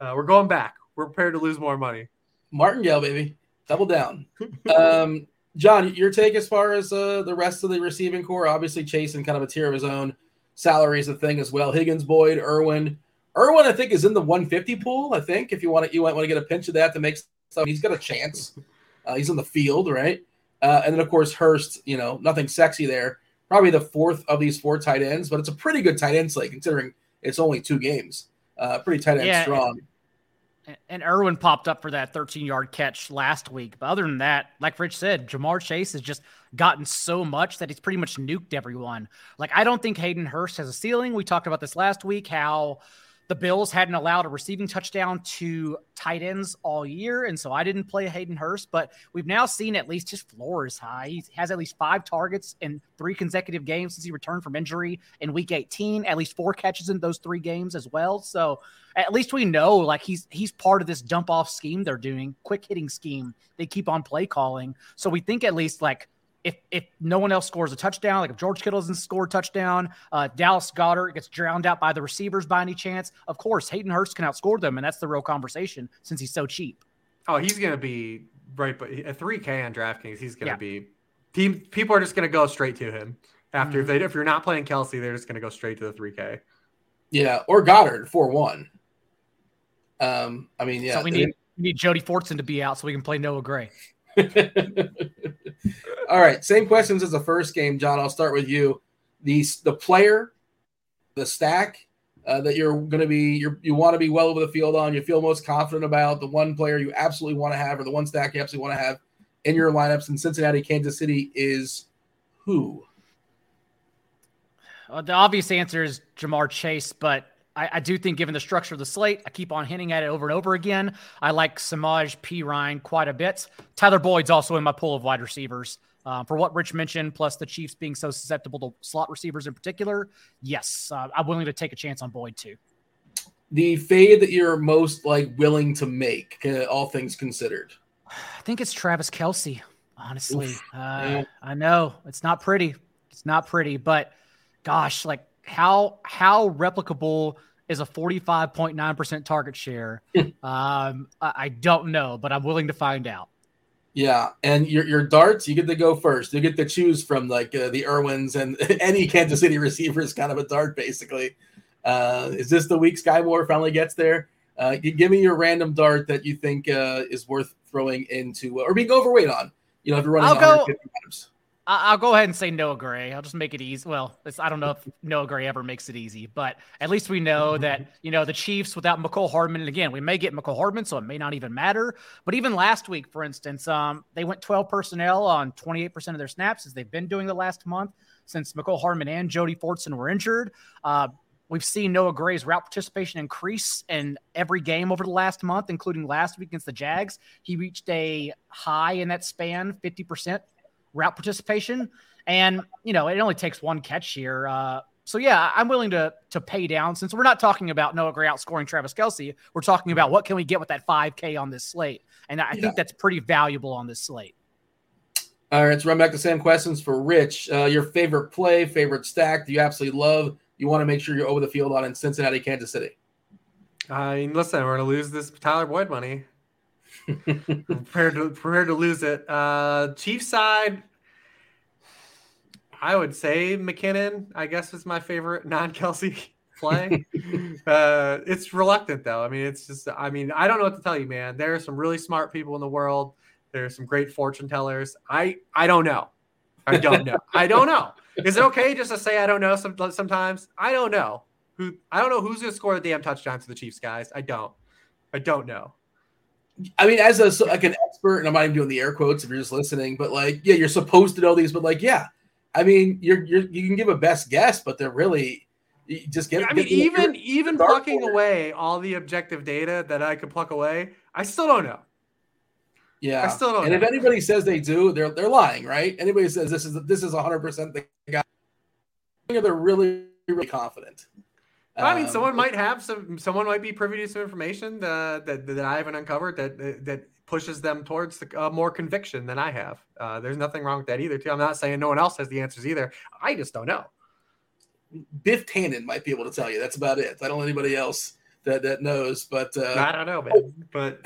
Uh, we're going back. We're prepared to lose more money. Martingale, baby double down. um, John, your take as far as uh, the rest of the receiving corps, obviously chasing kind of a tier of his own. Salary is a thing as well. Higgins, Boyd, Irwin. Irwin, I think, is in the 150 pool. I think if you want to, you might want to get a pinch of that to make stuff. He's got a chance. Uh, he's in the field, right? Uh, and then of course Hurst. You know, nothing sexy there. Probably the fourth of these four tight ends, but it's a pretty good tight end slate considering it's only two games. Uh, pretty tight end yeah, strong and Irwin popped up for that 13 yard catch last week. But other than that, like Rich said, Ja'Marr Chase has just gotten so much that he's pretty much nuked everyone. Like, I don't think Hayden Hurst has a ceiling. We talked about this last week how the Bills hadn't allowed a receiving touchdown to tight ends all year. And so I didn't play Hayden Hurst, but we've now seen at least his floor is high. He has at least five targets in three consecutive games since he returned from injury in week 18, at least four catches in those three games as well. So at least we know like he's he's part of this dump off scheme they're doing, quick hitting scheme. They keep on play calling. So we think at least like if if no one else scores a touchdown, like if George Kittle doesn't score a touchdown, uh, Dallas Goedert gets drowned out by the receivers by any chance, of course Hayden Hurst can outscore them, and that's the real conversation since he's so cheap. Oh, he's gonna be right, but a three K on DraftKings, he's gonna yeah. be. Team people are just gonna go straight to him after mm-hmm. if they if you're not playing Kelce, they're just gonna go straight to the three K. Yeah, or Goedert four one. Um, I mean, yeah. So we need we need Jody Fortson to be out so we can play Noah Gray. All right, same questions as the first game, John. I'll start with you. The the player, the stack uh, that you're going to be you you want to be well over the field on. You feel most confident about the one player you absolutely want to have, or the one stack you absolutely want to have in your lineups in Cincinnati, Kansas City is who? Well, the obvious answer is Ja'Marr Chase, but I, I, do think, given the structure of the slate, I keep on hinting at it over and over again. I like Samaje Perine quite a bit. Tyler Boyd's also in my pool of wide receivers. Uh, for what Rich mentioned, plus the Chiefs being so susceptible to slot receivers in particular, yes, uh, I'm willing to take a chance on Boyd too. The fade that you're most like willing to make, uh, all things considered. I think it's Travis Kelce. Honestly, uh, I know it's not pretty. It's not pretty, but gosh, like how how replicable is a 45.9% target share? um, I don't know, but I'm willing to find out. Yeah, and your your darts, you get to go first. You get to choose from like uh, the Irwins and any Kansas City receiver is kind of a dart, basically. Uh, is this the week Skyy Moore finally gets there? Uh, give me your random dart that you think uh, is worth throwing into or being overweight on. You know, if you're running I'll go, times. I'll go ahead and say Noah Gray. I'll just make it easy. Well, I don't know if Noah Gray ever makes it easy, but at least we know that, you know, the Chiefs without Mecole Hardman, and again, we may get Mecole Hardman, so it may not even matter. But even last week, for instance, um, they went 12 personnel on 28% of their snaps as they've been doing the last month since Mecole Hardman and Jody Fortson were injured. Uh, We've seen Noah Gray's route participation increase in every game over the last month, including last week against the Jags. He reached a high in that span, 50% route participation. And, you know, it only takes one catch here. Uh, so yeah, I'm willing to to pay down since we're not talking about Noah Gray outscoring Travis Kelce. We're talking about what can we get with that 5K on this slate, and I yeah. think that's pretty valuable on this slate. All right, let's run back the same questions for Rich. Uh, your favorite play, favorite stack? Do you absolutely love? You want to make sure you're over the field on in Cincinnati, Kansas City. I mean, listen, we're going to lose this Tyler Boyd money. Prepared to prepared to lose it. Uh, Chief side, I would say McKinnon. I guess is my favorite non Kelce play. uh, it's reluctant though. I mean, it's just. I mean, I don't know what to tell you, man. There are some really smart people in the world. There are some great fortune tellers. I I don't know. I don't know. I don't know. Is it okay just to say I don't know? Some, sometimes I don't know who. I don't know who's going to score the damn touchdowns for the Chiefs, guys. I don't. I don't know. I mean, as a like an expert, and I'm not even doing the air quotes if you're just listening, but like, yeah, you're supposed to know these, but like, yeah, I mean, you're, you're you can give a best guess, but they're really just get. I mean, even even plucking away all the objective data that I could pluck away, I still don't know. Yeah, I still don't. And know. if anybody says they do, they're they're lying, right? Anybody says this is this is 100 percent the guy, they're really really confident. I mean, um, someone might have some. Someone might be privy to some information that that, that I haven't uncovered that that pushes them towards the, uh, more conviction than I have. Uh, there's nothing wrong with that either. Too. I'm not saying no one else has the answers either. I just don't know. Biff Tannen might be able to tell you. That's about it. I don't know anybody else that that knows. But uh, I don't know, man. But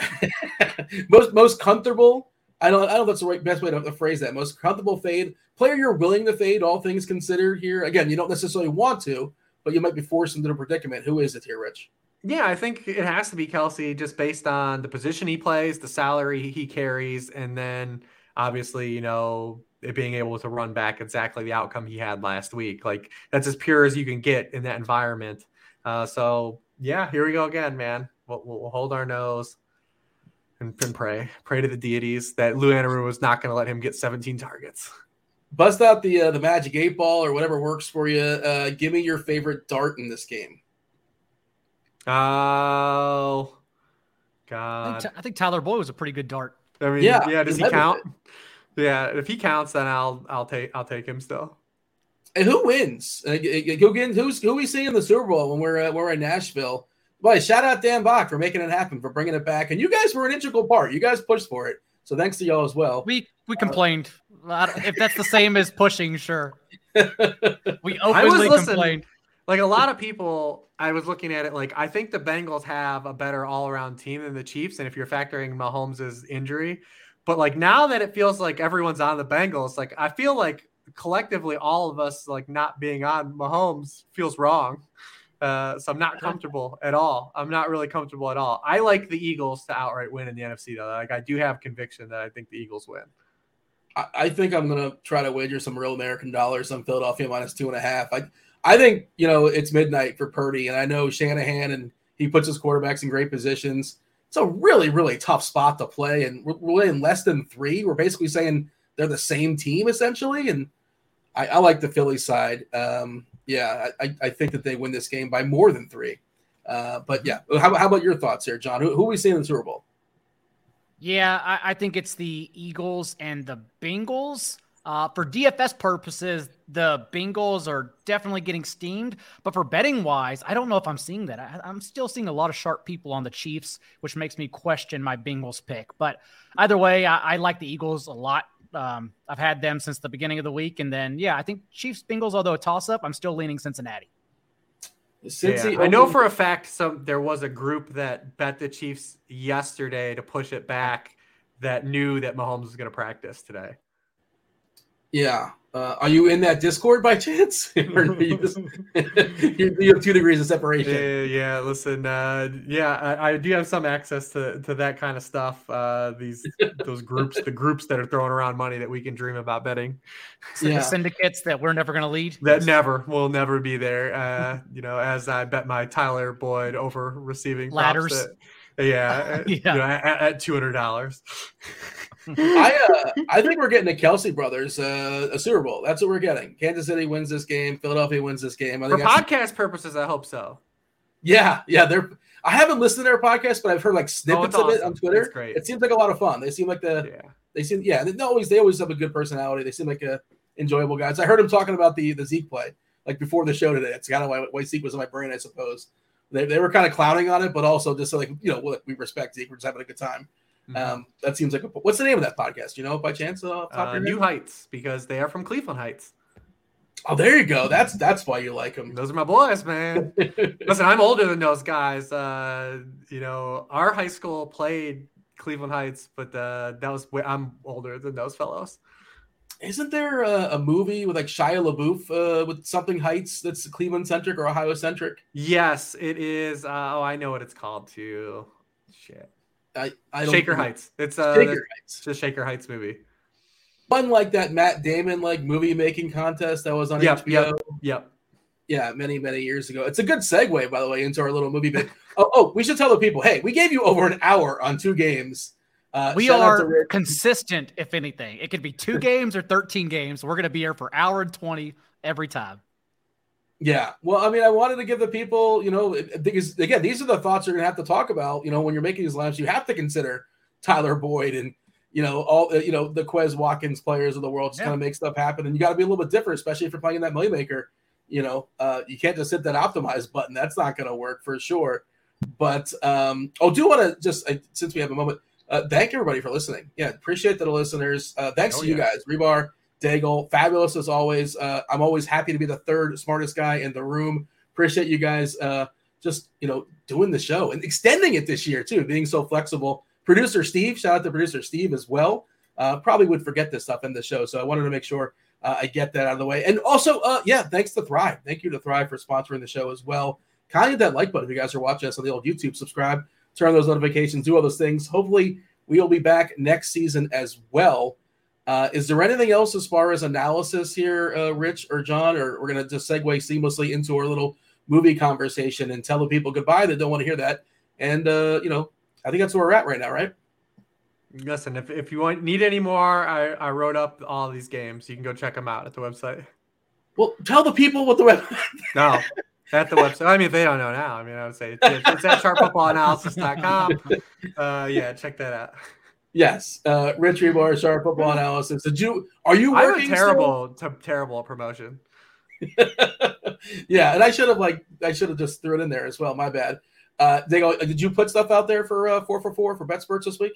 most most comfortable. I don't. I don't know if that's the right best way to, to phrase that. Most comfortable fade player you're willing to fade, all things considered. Here again, you don't necessarily want to, but you might be forced into a predicament. Who is it here, Rich? Yeah, I think it has to be Kelce just based on the position he plays, the salary he carries, and then obviously, you know, it being able to run back exactly the outcome he had last week. Like that's as pure as you can get in that environment. Uh, so yeah, here we go again, man. We'll, we'll hold our nose and, and, pray, pray to the deities that Lou Anarumo was not going to let him get 17 targets. Bust out the uh, the magic eight ball or whatever works for you. Uh, give me your favorite dart in this game. Oh, God! I think, I think Tyler Boyd was a pretty good dart. I mean, yeah, yeah. Does he count? Yeah, if he counts, then I'll I'll take I'll take him still. And who wins? Uh, who wins? Who's who we see in the Super Bowl when we're uh, we're in Nashville? Boy, shout out Dan Bach for making it happen, for bringing it back, and you guys were an integral part. You guys pushed for it, so thanks to y'all as well. We we complained. If that's the same as pushing, sure. We openly complained. Like a lot of people, I was looking at it like I think the Bengals have a better all-around team than the Chiefs, and if you're factoring Mahomes' injury, but like now that it feels like everyone's on the Bengals, like I feel like collectively all of us like not being on Mahomes feels wrong. Uh, so I'm not comfortable at all. I'm not really comfortable at all. I like the Eagles to outright win in the NFC though. Like I do have conviction that I think the Eagles win. I think I'm gonna try to wager some real American dollars on Philadelphia minus two and a half. I I think you know it's midnight for Purdy, and I know Shanahan and he puts his quarterbacks in great positions. It's a really really tough spot to play, and we're, in less than three. We're basically saying they're the same team essentially, and I, I like the Philly side. Um, yeah, I, I, think that they win this game by more than three. Uh, but yeah, how, how, about your thoughts here, John? Who, who are we seeing in the Super Bowl? Yeah, I, I think it's the Eagles and the Bengals. Uh, for DFS purposes, the Bengals are definitely getting steamed, but for betting wise, I don't know if I'm seeing that. I, am still seeing a lot of sharp people on the Chiefs, which makes me question my Bengals pick. But either way, I, I like the Eagles a lot. Um, I've had them since the beginning of the week, and then yeah, I think Chiefs Bengals. Although a toss up, I'm still leaning Cincinnati. Yeah, I know for a fact some there was a group that bet the Chiefs yesterday to push it back that knew that Mahomes was going to practice today. Yeah. Uh, are you in that Discord by chance? or you, just, you have two degrees of separation. Yeah, yeah. Listen, uh, yeah, I, I, do have some access to, to that kind of stuff. Uh, these those groups, the groups that are throwing around money that we can dream about betting. So yeah. The syndicates that we're never going to lead. That never will never be there. Uh, you know, as I bet my Tyler Boyd over receiving ladders. yeah, yeah. You know, at, at two hundred dollars. I uh, I think we're getting the Kelce brothers uh, a Super Bowl. That's what we're getting. Kansas City wins this game. Philadelphia wins this game. I For podcast purposes, I hope so. Yeah, yeah. They're. I haven't listened to their podcast, but I've heard like snippets oh, of awesome. it on Twitter. great. It seems like a lot of fun. They seem like the. Yeah. They seem yeah. They always they always have a good personality. They seem like a enjoyable guys. I heard him talking about the the Zeke play like before the show today. It's kind of why, why Zeke was in my brain, I suppose. They, they were kind of clowning on it, but also just like you know, we respect Zeke. We're just having a good time. Mm-hmm. Um, that seems like a, what's the name of that podcast? You know, by chance? Uh, uh, New Heights, because they are from Cleveland Heights. Oh, there you go. That's that's why you like them. Those are my boys, man. Listen, I'm older than those guys. Uh, you know, our high school played Cleveland Heights, but uh, that was I'm older than those fellows. isn't there a, a, movie with like Shia LaBeouf uh, with something Heights that's Cleveland centric or Ohio centric? Yes, it is. Uh, oh, I know what it's called too. Shit. I, I don't Shaker Heights. It's uh, Shaker Heights. It's a Shaker Heights movie. One like that Matt Damon like movie making contest that was on yep, HBO. Yep. Yep. Yeah, many many years ago. It's a good segue, by the way, into our little movie bit. oh, oh, we should tell the people. Hey, we gave you over an hour on two games uh, we are consistent, if anything. It could be two games or 13 games. We're going to be here for hour and 20 every time. Yeah. Well, I mean, I wanted to give the people, you know, because again, these are the thoughts you're going to have to talk about. You know, when you're making these lineups, you have to consider Tyler Boyd and, you know, all, you know, the Quez Watkins players of the world just yeah. kind of make stuff happen. And you got to be a little bit different, especially if you're playing in that Moneymaker. You know, uh, you can't just hit that optimize button. That's not going to work for sure. But um, oh, do want to just, since we have a moment, uh, thank everybody for listening. Yeah, appreciate the listeners. Uh, thanks oh, to you guys, Hribar, Daigle, fabulous as always. Uh, I'm always happy to be the third smartest guy in the room. Appreciate you guys uh, just you know doing the show and extending it this year too, being so flexible. Producer Steve, shout out to producer Steve as well. Uh, probably would forget this stuff in the show, so I wanted to make sure uh, I get that out of the way. And also, uh, yeah, thanks to Thrive. Thank you to Thrive for sponsoring the show as well. Kind of hit that like button if you guys are watching us on the old YouTube. Subscribe turn on those notifications, do all those things. Hopefully, we will be back next season as well. Uh, is there anything else as far as analysis here, uh, Rich or John, or we're going to just segue seamlessly into our little movie conversation and tell the people goodbye that don't want to hear that? And, uh, you know, I think that's where we're at right now, right? Listen, if, if you want need any more, I, I wrote up all these games. You can go check them out at the website. Well, tell the people what the website. no, at the website. I mean, if they don't know now, I mean, I would say it's, it's at sharpfootballanalysis.com. Uh, yeah, check that out. Yes, uh, Rich Hribar, Sharp Football Analysis. Did you? Are you working? I'm terrible, t- terrible promotion. yeah, and I should have like I should have just threw it in there as well. My bad. Uh, they go. Did you put stuff out there for uh, four for four for BetSperts this week?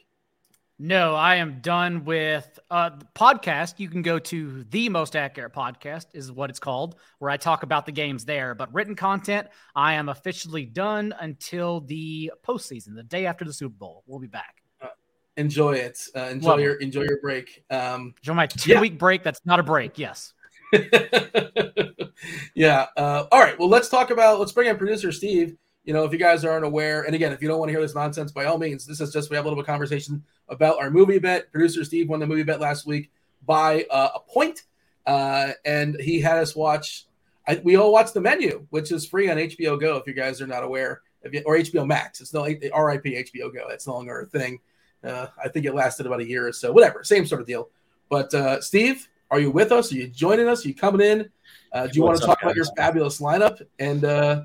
No, I am done with uh, the podcast. You can go to the most accurate podcast, is what it's called, where I talk about the games there. But written content, I am officially done until the postseason, the day after the Super Bowl. We'll be back. Enjoy it. Uh, enjoy Love your it. enjoy your break. Um, enjoy my two yeah. week break. That's not a break. Yes. yeah. Uh, all right. Well, let's talk about. Let's bring in producer Steve you know, if you guys aren't aware, and again, if you don't want to hear this nonsense, by all means, this is just we have a little bit of conversation about our movie bet. Producer Steve won the movie bet last week by uh, a point, uh, and he had us watch. I, we all watched the menu, which is free on HBO Go. If you guys are not aware, you, or HBO Max, it's no RIP HBO Go. It's no longer a thing. Uh, I think it lasted about a year or so. Whatever, same sort of deal. But uh, Steve, are you with us? Are you joining us? Are you coming in? Uh, do you What's want to talk about your fabulous lineup and? Uh,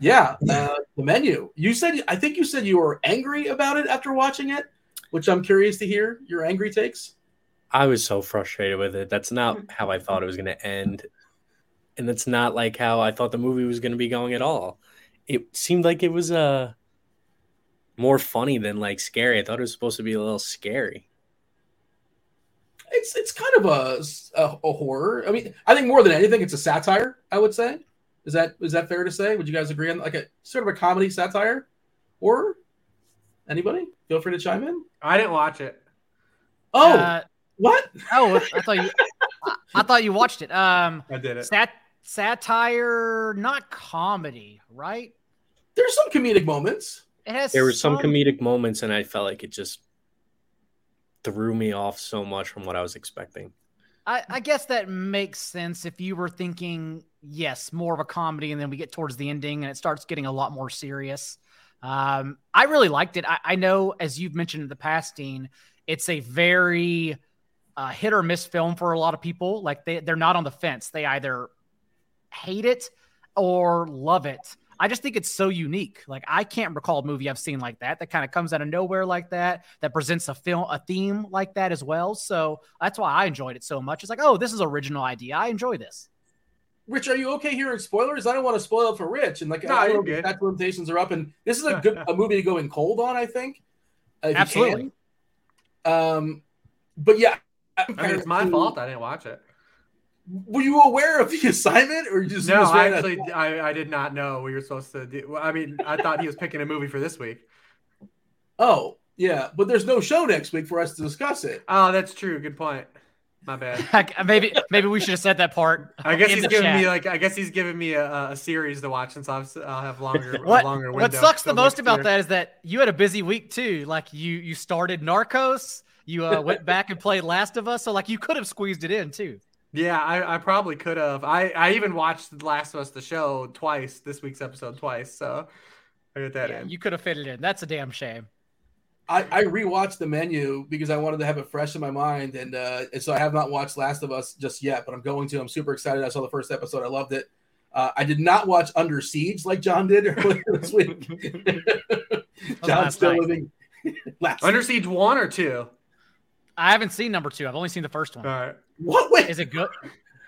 yeah, uh, the menu. You said I think you said you were angry about it after watching it, which I'm curious to hear your angry takes. I was so frustrated with it. That's not how I thought it was going to end, and that's not like how I thought the movie was going to be going at all. It seemed like it was uh more funny than like scary. I thought it was supposed to be a little scary. It's it's kind of a, a, a horror. I mean, I think more than anything, it's a satire. I would say. Is that is that fair to say? Would you guys agree on like a sort of a comedy satire? Or anybody? Feel free to chime in. I didn't watch it. Oh, uh, what? Oh, I thought you. I, thought you watched it. Um, I did it. Sat, satire, not comedy, right? There's some comedic moments. It has. There were some, some comedic moments, and I felt like it just threw me off so much from what I was expecting. I, I, guess that makes sense if you were thinking, yes, more of a comedy, and then we get towards the ending and it starts getting a lot more serious. Um, I really liked it. I, I, know, as you've mentioned in the past, Dean, it's a very uh, hit or miss film for a lot of people. Like they, they're not on the fence. They either hate it or love it. I just think it's so unique. Like I can't recall a movie I've seen like that that kind of comes out of nowhere like that that presents a film a theme like that as well. So that's why I enjoyed it so much. It's like, oh, this is original idea. I enjoy this. Rich, are you okay hearing spoilers? I don't want to spoil it for Rich. And like, no, I don't know that limitations are up. And this is a good a movie to go in cold on. I think. Absolutely. Um, but yeah, I mean, it's my fault. I didn't watch it were you aware of the assignment or just no i actually I, I did not know we were supposed to do i mean i thought he was picking a movie for this week oh yeah but there's no show next week for us to discuss it oh that's true good point My bad. maybe maybe we should have said that part. I guess he's giving chat. me like I guess he's giving me a, a series to watch since I'll, I'll have longer a what, longer what sucks the most about year. that is that you had a busy week too. Like you you started Narcos, you uh, went back and played Last of Us, so like you could have squeezed it in too. Yeah, I, I probably could have. I, I even watched The Last of Us the show twice, this week's episode twice, so I got that Yeah, in. you could have fit it in. That's a damn shame. I, I rewatched the menu because I wanted to have it fresh in my mind, and uh, and so I have not watched Last of Us just yet, but I'm going to. I'm super excited. I saw the first episode. I loved it. Uh, I did not watch Under Siege like John did earlier this week. John's last still night. living. last Under Siege one or two? I haven't seen number two. I've only seen the first one. All right. What? Wait, Is it good?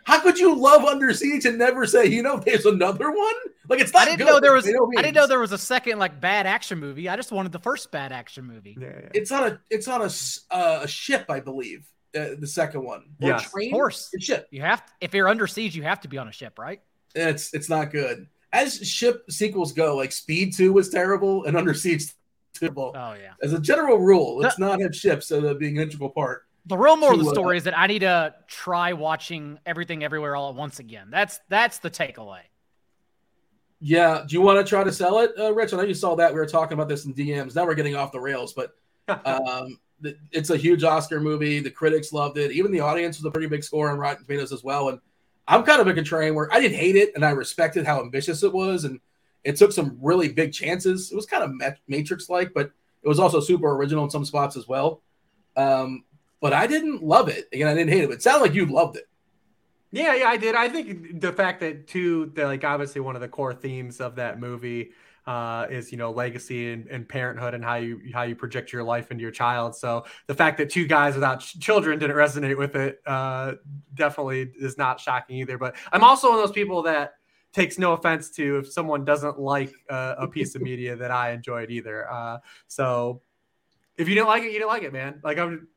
how could you love Under Siege and never say, you know, there's another one? Like it's not. I didn't good, know there was. no I didn't know there was a second like bad action movie. I just wanted the first bad action movie. Yeah, yeah. It's on a. It's on a s- uh, a ship, I believe. Uh, the second one. Or Yes. Of train? course, It's ship. you have. if you're under siege, you have to be on a ship, right? It's it's not good. As ship sequels go, like Speed Two was terrible, and Under Siege terrible. Oh yeah. As a general rule, let's not have ships uh, being an integral part. The real moral of to, the uh, story is that I need to try watching everything everywhere all at once again. That's that's the takeaway. Yeah. Do you want to try to sell it, uh, Rich? I know you saw that. We were talking about this in DMs. Now we're getting off the rails, but um, th- it's a huge Oscar movie. The critics loved it. Even the audience was a pretty big score on Rotten Tomatoes as well. And I'm kind of a contrarian where I didn't hate it and I respected how ambitious it was. And it took some really big chances. It was kind of Matrix like, but it was also super original in some spots as well. Um, but I didn't love it. Again, I didn't hate it. But it sounded like you loved it. Yeah, yeah, I did. I think the fact that too, that like obviously one of the core themes of that movie uh, is you know legacy and, and parenthood and how you how you project your life into your child. So the fact that two guys without ch- children didn't resonate with it uh, definitely is not shocking either. But I'm also one of those people that takes no offense to if someone doesn't like uh, a piece of media that I enjoyed either. Uh, so if you didn't like it, you didn't like it, man. Like I'm.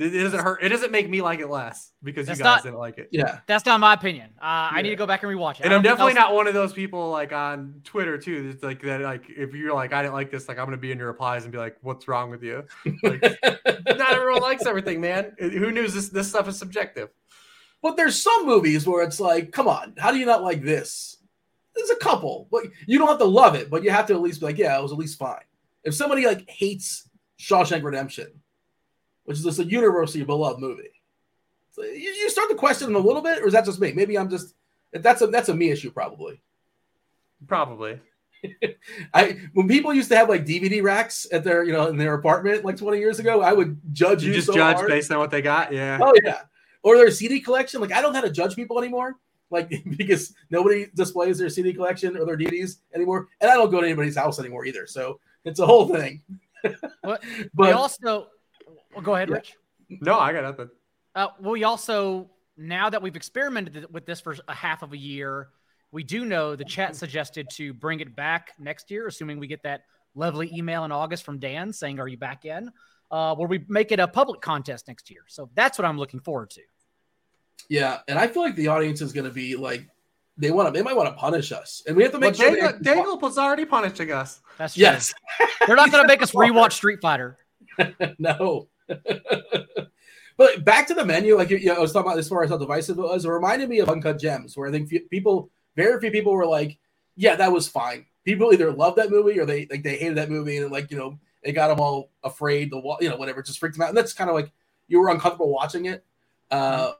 It it doesn't hurt. It doesn't make me like it less because That's you guys not- didn't like it. Yeah. That's not my opinion. Uh, I need to go back and rewatch it. And I I'm definitely I'll- not one of those people like on Twitter too. That's like that. Like if you're like I didn't like this, like I'm gonna be in your replies and be like, "What's wrong with you?" Like, not everyone likes everything, man. Who knew this? This stuff is subjective. But there's some movies where it's like, come on, how do you not like this? There's a couple, but you don't have to love it, but you have to at least be like, yeah, it was at least fine. If somebody like hates Shawshank Redemption, which is just a universally beloved movie, so you, you start to question them a little bit, or is that just me? Maybe I'm just that's a that's a me issue probably. Probably. I when people used to have like DVD racks at their you know in their apartment like 20 years ago, I would judge You you, just so judge hard. based on what they got. Yeah. Oh yeah, or their CD collection. Like I don't know how to judge people anymore, like because nobody displays their CD collection or their DVDs anymore, and I don't go to anybody's house anymore either. So it's a whole thing. What- we but also well, go ahead, Yeah. Rich. No, I got nothing. Uh, well, we also now that we've experimented with this for a half of a year, we do know the chat suggested to bring it back next year, assuming we get that lovely email in August from Dan saying, "Are you back in?" Uh, where we make it a public contest next year. So that's what I'm looking forward to. yeah, and I feel like the audience is going to be like they want to. They might want to punish us, and we have to Well, make sure. they Daniel, actually- Daniel was already punishing us. That's true. yes, They're not going to make us rewatch Street Fighter. no. but back to the menu, like you know, I was talking about as far as how divisive it was. It reminded me of Uncut Gems, where I think few, people, very few people were like, "Yeah, that was fine." People either loved that movie or they like they hated that movie, and like you know, it got them all afraid. The you know whatever, just freaked them out, and that's kind of like you were uncomfortable watching it. Uh,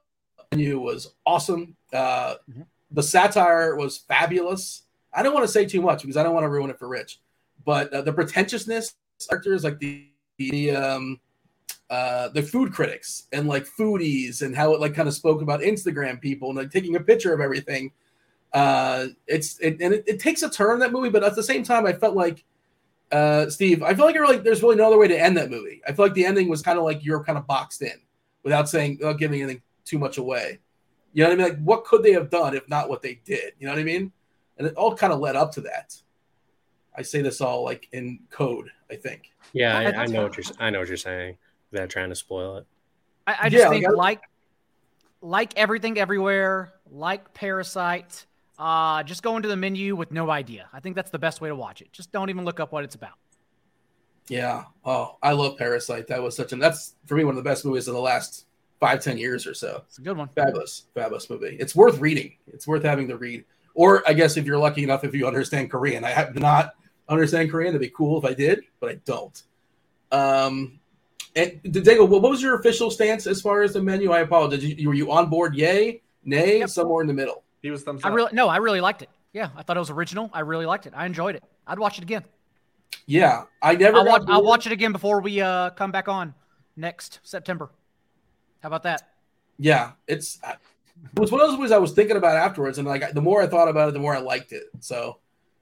menu was awesome. Uh, Mhm. The satire was fabulous. I don't want to say too much because I don't want to ruin it for Rich, but uh, the pretentiousness characters like the the um uh the food critics and like foodies and how it like kind of spoke about Instagram people and like taking a picture of everything. Uh it's it, and it, it takes a turn that movie, but at the same time I felt like uh Steve, I feel like, you're like there's really no other way to end that movie. I feel like the ending was kind of like you're kind of boxed in without saying without giving anything too much away. You know what I mean? Like what could they have done if not what they did? You know what I mean? And it all kind of led up to that. I say this all like in code, I think. Yeah, I- I, I know what you're. I know what you're saying. Without trying to spoil it. I, I just Yeah, think like I- like like everything everywhere, like Parasite, uh, just go into the menu with no idea. I think that's the best way to watch it. Just don't even look up what it's about. Yeah. Oh, I love Parasite. That was such an that's for me one of the best movies of the last five ten years or so. It's a good one. Fabulous, fabulous movie. It's worth reading. It's worth having to read. Or I guess if you're lucky enough, if you understand Korean, I have not understand Korean. That'd be cool if I did, but I don't. Um, and Daigle, what was your official stance as far as the menu? I apologize. You, were you on board? Yay, nay, Yep. somewhere in the middle. He was thumbs I really no, I really liked it. Yeah, I thought it was original. I really liked it. I enjoyed it. I'd watch it again. Yeah, I never. I'll watch, I'll watch it again before we uh, come back on next September. How about that? Yeah, it's it was one of those movies I was thinking about afterwards, and like the more I thought about it, the more I liked it. So,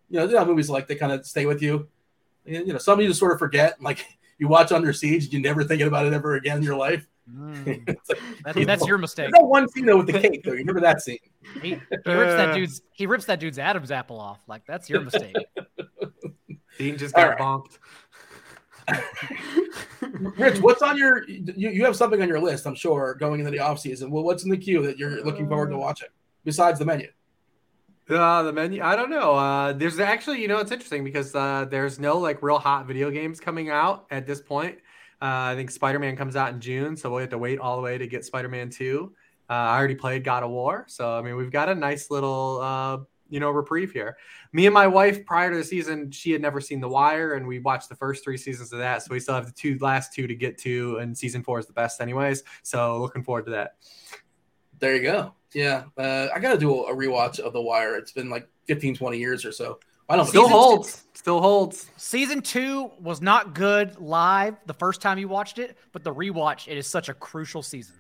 you know, you know, movies like they kind of stay with you. And, you know, some of you just sort of forget. Like you watch Under Siege, you never thinking about it ever again in your life. Mm, It's like, that- that's your mistake. There's that one scene though with the cake though. You remember that scene? He, he rips that Uh. dude's he rips that dude's Adam's apple off. Like that's your mistake. Dean just got right. bonked. Rich, what's on your? You, you have something on your list, I'm sure, going into the off season. Well, what's in the queue that you're looking forward to watching besides the menu? Uh, the menu. I don't know. Uh, there's actually, you know, it's interesting because uh, there's no like real hot video games coming out at this point. Uh, I think Spider-Man comes out in June, so we'll have to wait all the way to get Spider-Man Two. Uh, I already played God of War, so I mean, we've got a nice little, uh, you know, reprieve here. Me and my wife, prior to the season, she had never seen The Wire, and we watched the first three seasons of that. So we still have the two last two to get to, and season four is the best, anyways. So looking forward to that. There you go. Yeah, uh, I got to do a rewatch of The Wire. It's been like 15, 20 years or so. I don't. Still Season two- holds. Still holds. Season two was not good live the first time you watched it, but the rewatch it is such a crucial season.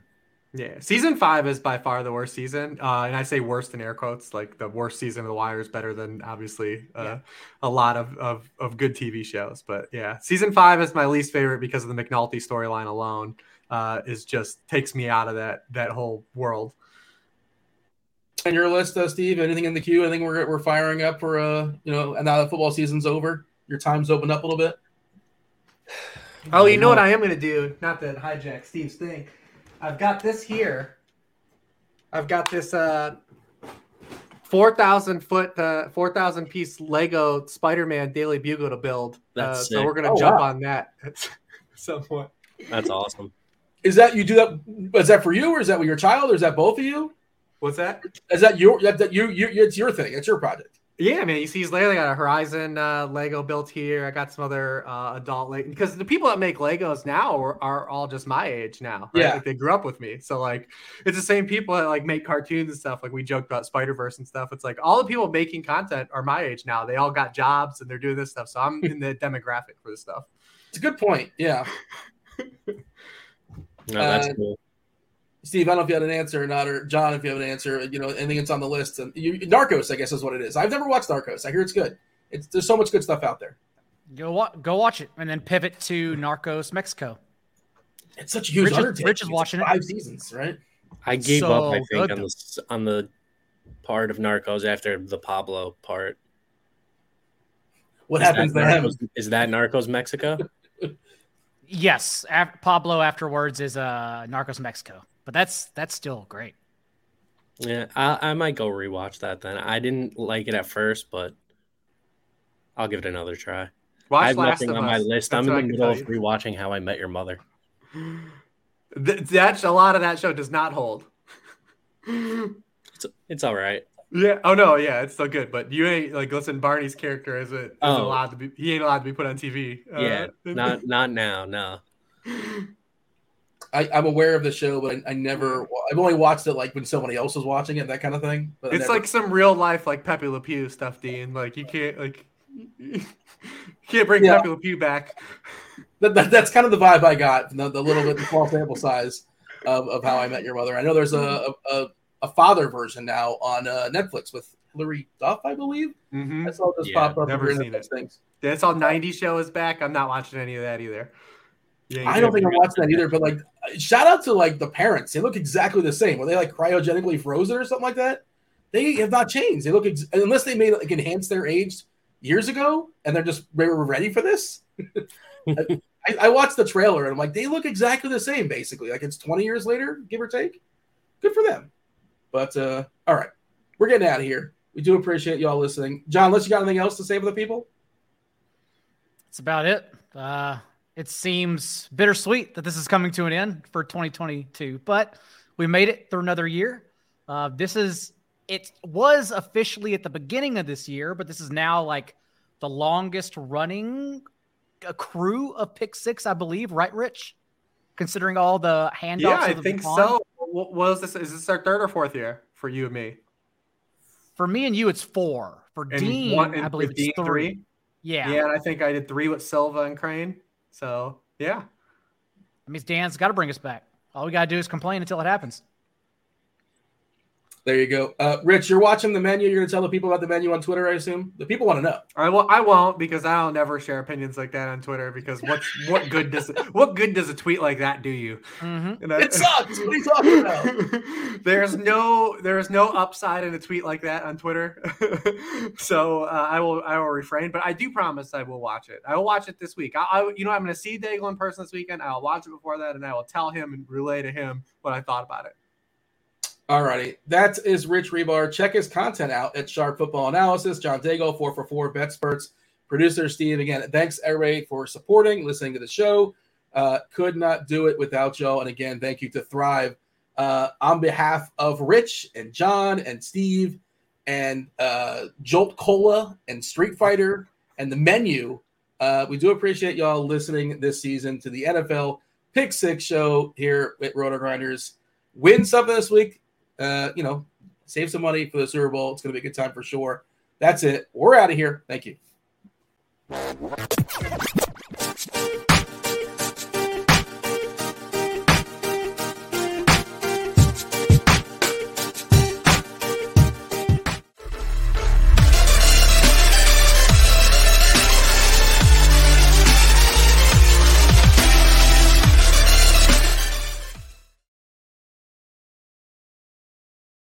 Yeah, season five is by far the worst season, uh, and I say worst in air quotes. Like the worst season of The Wire is better than obviously uh, Yeah. a lot of, of of good TV shows. But yeah, season five is my least favorite because of the McNulty storyline alone. Uh, is just takes me out of that that whole world. On your list, uh, Steve? Anything in the queue? Anything we're, we're firing up for, uh, you know, and now that football season's over, your time's opened up a little bit? Oh, you know what I am gonna do? Not to hijack Steve's thing. I've got this here. I've got this uh, four thousand foot, uh, four thousand piece Lego Spider-Man Daily Bugle to build. Uh, That's so we're gonna Oh, jump wow. on that at some point. That's awesome. Is that you do that? Is that for you, or is that with your child, or is that both of you? What's that? Is that your that, that you you it's your thing? It's your project. Yeah, man. You see, he's literally got a Horizon uh, Lego built here. I got some other uh, adult Lego because the people that make Legos now are, are all just my age now. Right? Yeah. like they grew up with me. So like, it's the same people that like make cartoons and stuff. Like we joked about Spider Verse and stuff. It's like all the people making content are my age now. They all got jobs and they're doing this stuff. So I'm in the demographic for this stuff. It's a good point. Yeah, No, that's Uh, cool. Steve. I don't know if you had an answer or not, or John, if you have an answer. You know, anything that's on the list. And you, Narcos, I guess, is what it is. I've never watched Narcos. I hear it's good. It's there's so much good stuff out there. Go wa- go watch it and then pivot to Narcos Mexico. It's such a huge Rich is- undertaking. Rich is It's watching it. five seasons, right? I gave up. I think on the on the part of Narcos after the Pablo part. What Is happens that? Narcos, Is that Narcos Mexico? Yes, af- Pablo afterwards is uh, Narcos Mexico, but that's that's still great. yeah, I, I might go rewatch that then. I didn't like it at first, but I'll give it another try. Watch I have Last nothing of on my list. That's I'm in the middle of rewatching How I Met Your Mother. Th- That's a lot of that show does not hold. It's it's all right. Yeah. Oh no. Yeah, it's still good. But you ain't like listen. Barney's character isn't, isn't Oh. allowed to be. He ain't allowed to be put on TV. Uh, yeah, not not now. No. I, I'm aware of the show, but I, I never. I've only watched it like when somebody else was watching it, that kind of thing. But It's never- like some real life like Pepe Le Pew stuff, Dean. Like you can't like you can't bring Yeah. Pepe Le Pew back. that, that- that's kind of the vibe I got. The, the little bit the small sample size of, of How I Met Your Mother. I know there's a a, a father version now on uh, Netflix with Hilary Duff, I believe. Mm-hmm. I saw this Yeah, pop up. never in seen it. Things. That's all '90s show is back. I'm not watching any of that either. Yeah, I don't think I'm watching that either. But like, shout out to like the parents. They look exactly the same. Were they like cryogenically frozen or something like that? They have not changed. They look ex- unless they made like enhance their age years ago, and they're just they were ready for this. I, I watched the trailer and I'm like, they look exactly the same, basically. Like it's 20 years later, give or take. Good for them. But uh, all right, we're getting out of here. We do appreciate y'all listening, John. Unless you got anything else to say for the people. That's about it. Uh, It seems bittersweet that this is coming to an end for 2022, but we made it through another year. Uh, this is it was officially at the beginning of this year, but this is now like the longest running crew of pick six, I believe, right, Rich? Considering all the handoffs. Yeah, I think so. What was this? Is this our third or fourth year for you and me? For me and you, it's four. For and Dean, one, I believe it's Dean, three. three. Yeah. Yeah, and I think I did three with Silva and Crane. So yeah. That means Dan's got to bring us back. All we got to do is complain until it happens. There you go. Uh, Rich, you're watching the menu. You're going to tell the people about the menu on Twitter, I assume. The people want to know. I will. I won't because I don't never share opinions like that on Twitter. Because what's what good does what good does a tweet like that do you? Mm-hmm. I, it sucks. What are you talking about? there's no there's no upside in a tweet like that on Twitter. so uh, I will I will refrain. But I do promise I will watch it. I will watch it this week. I, I you know I'm going to see Daigle in person this weekend. I will watch it before that, and I will tell him and relay to him what I thought about it. Alrighty, that is Rich Hribar. Check his content out at Sharp Football Analysis. John for four, BetSperts. Producer Steve, again, thanks everybody for supporting, listening to the show. Uh, could not do it without y'all. And again, thank you to Thrive. Uh, on behalf of Rich and John and Steve and uh, Jolt Cola and Street Fighter and the menu, uh, we do appreciate y'all listening this season to the NFL Pick Six show here at RotoGrinders. Win something this week uh, you know, save some money for the Super Bowl. It's going to be a good time for sure. That's it. We're out of here. Thank you.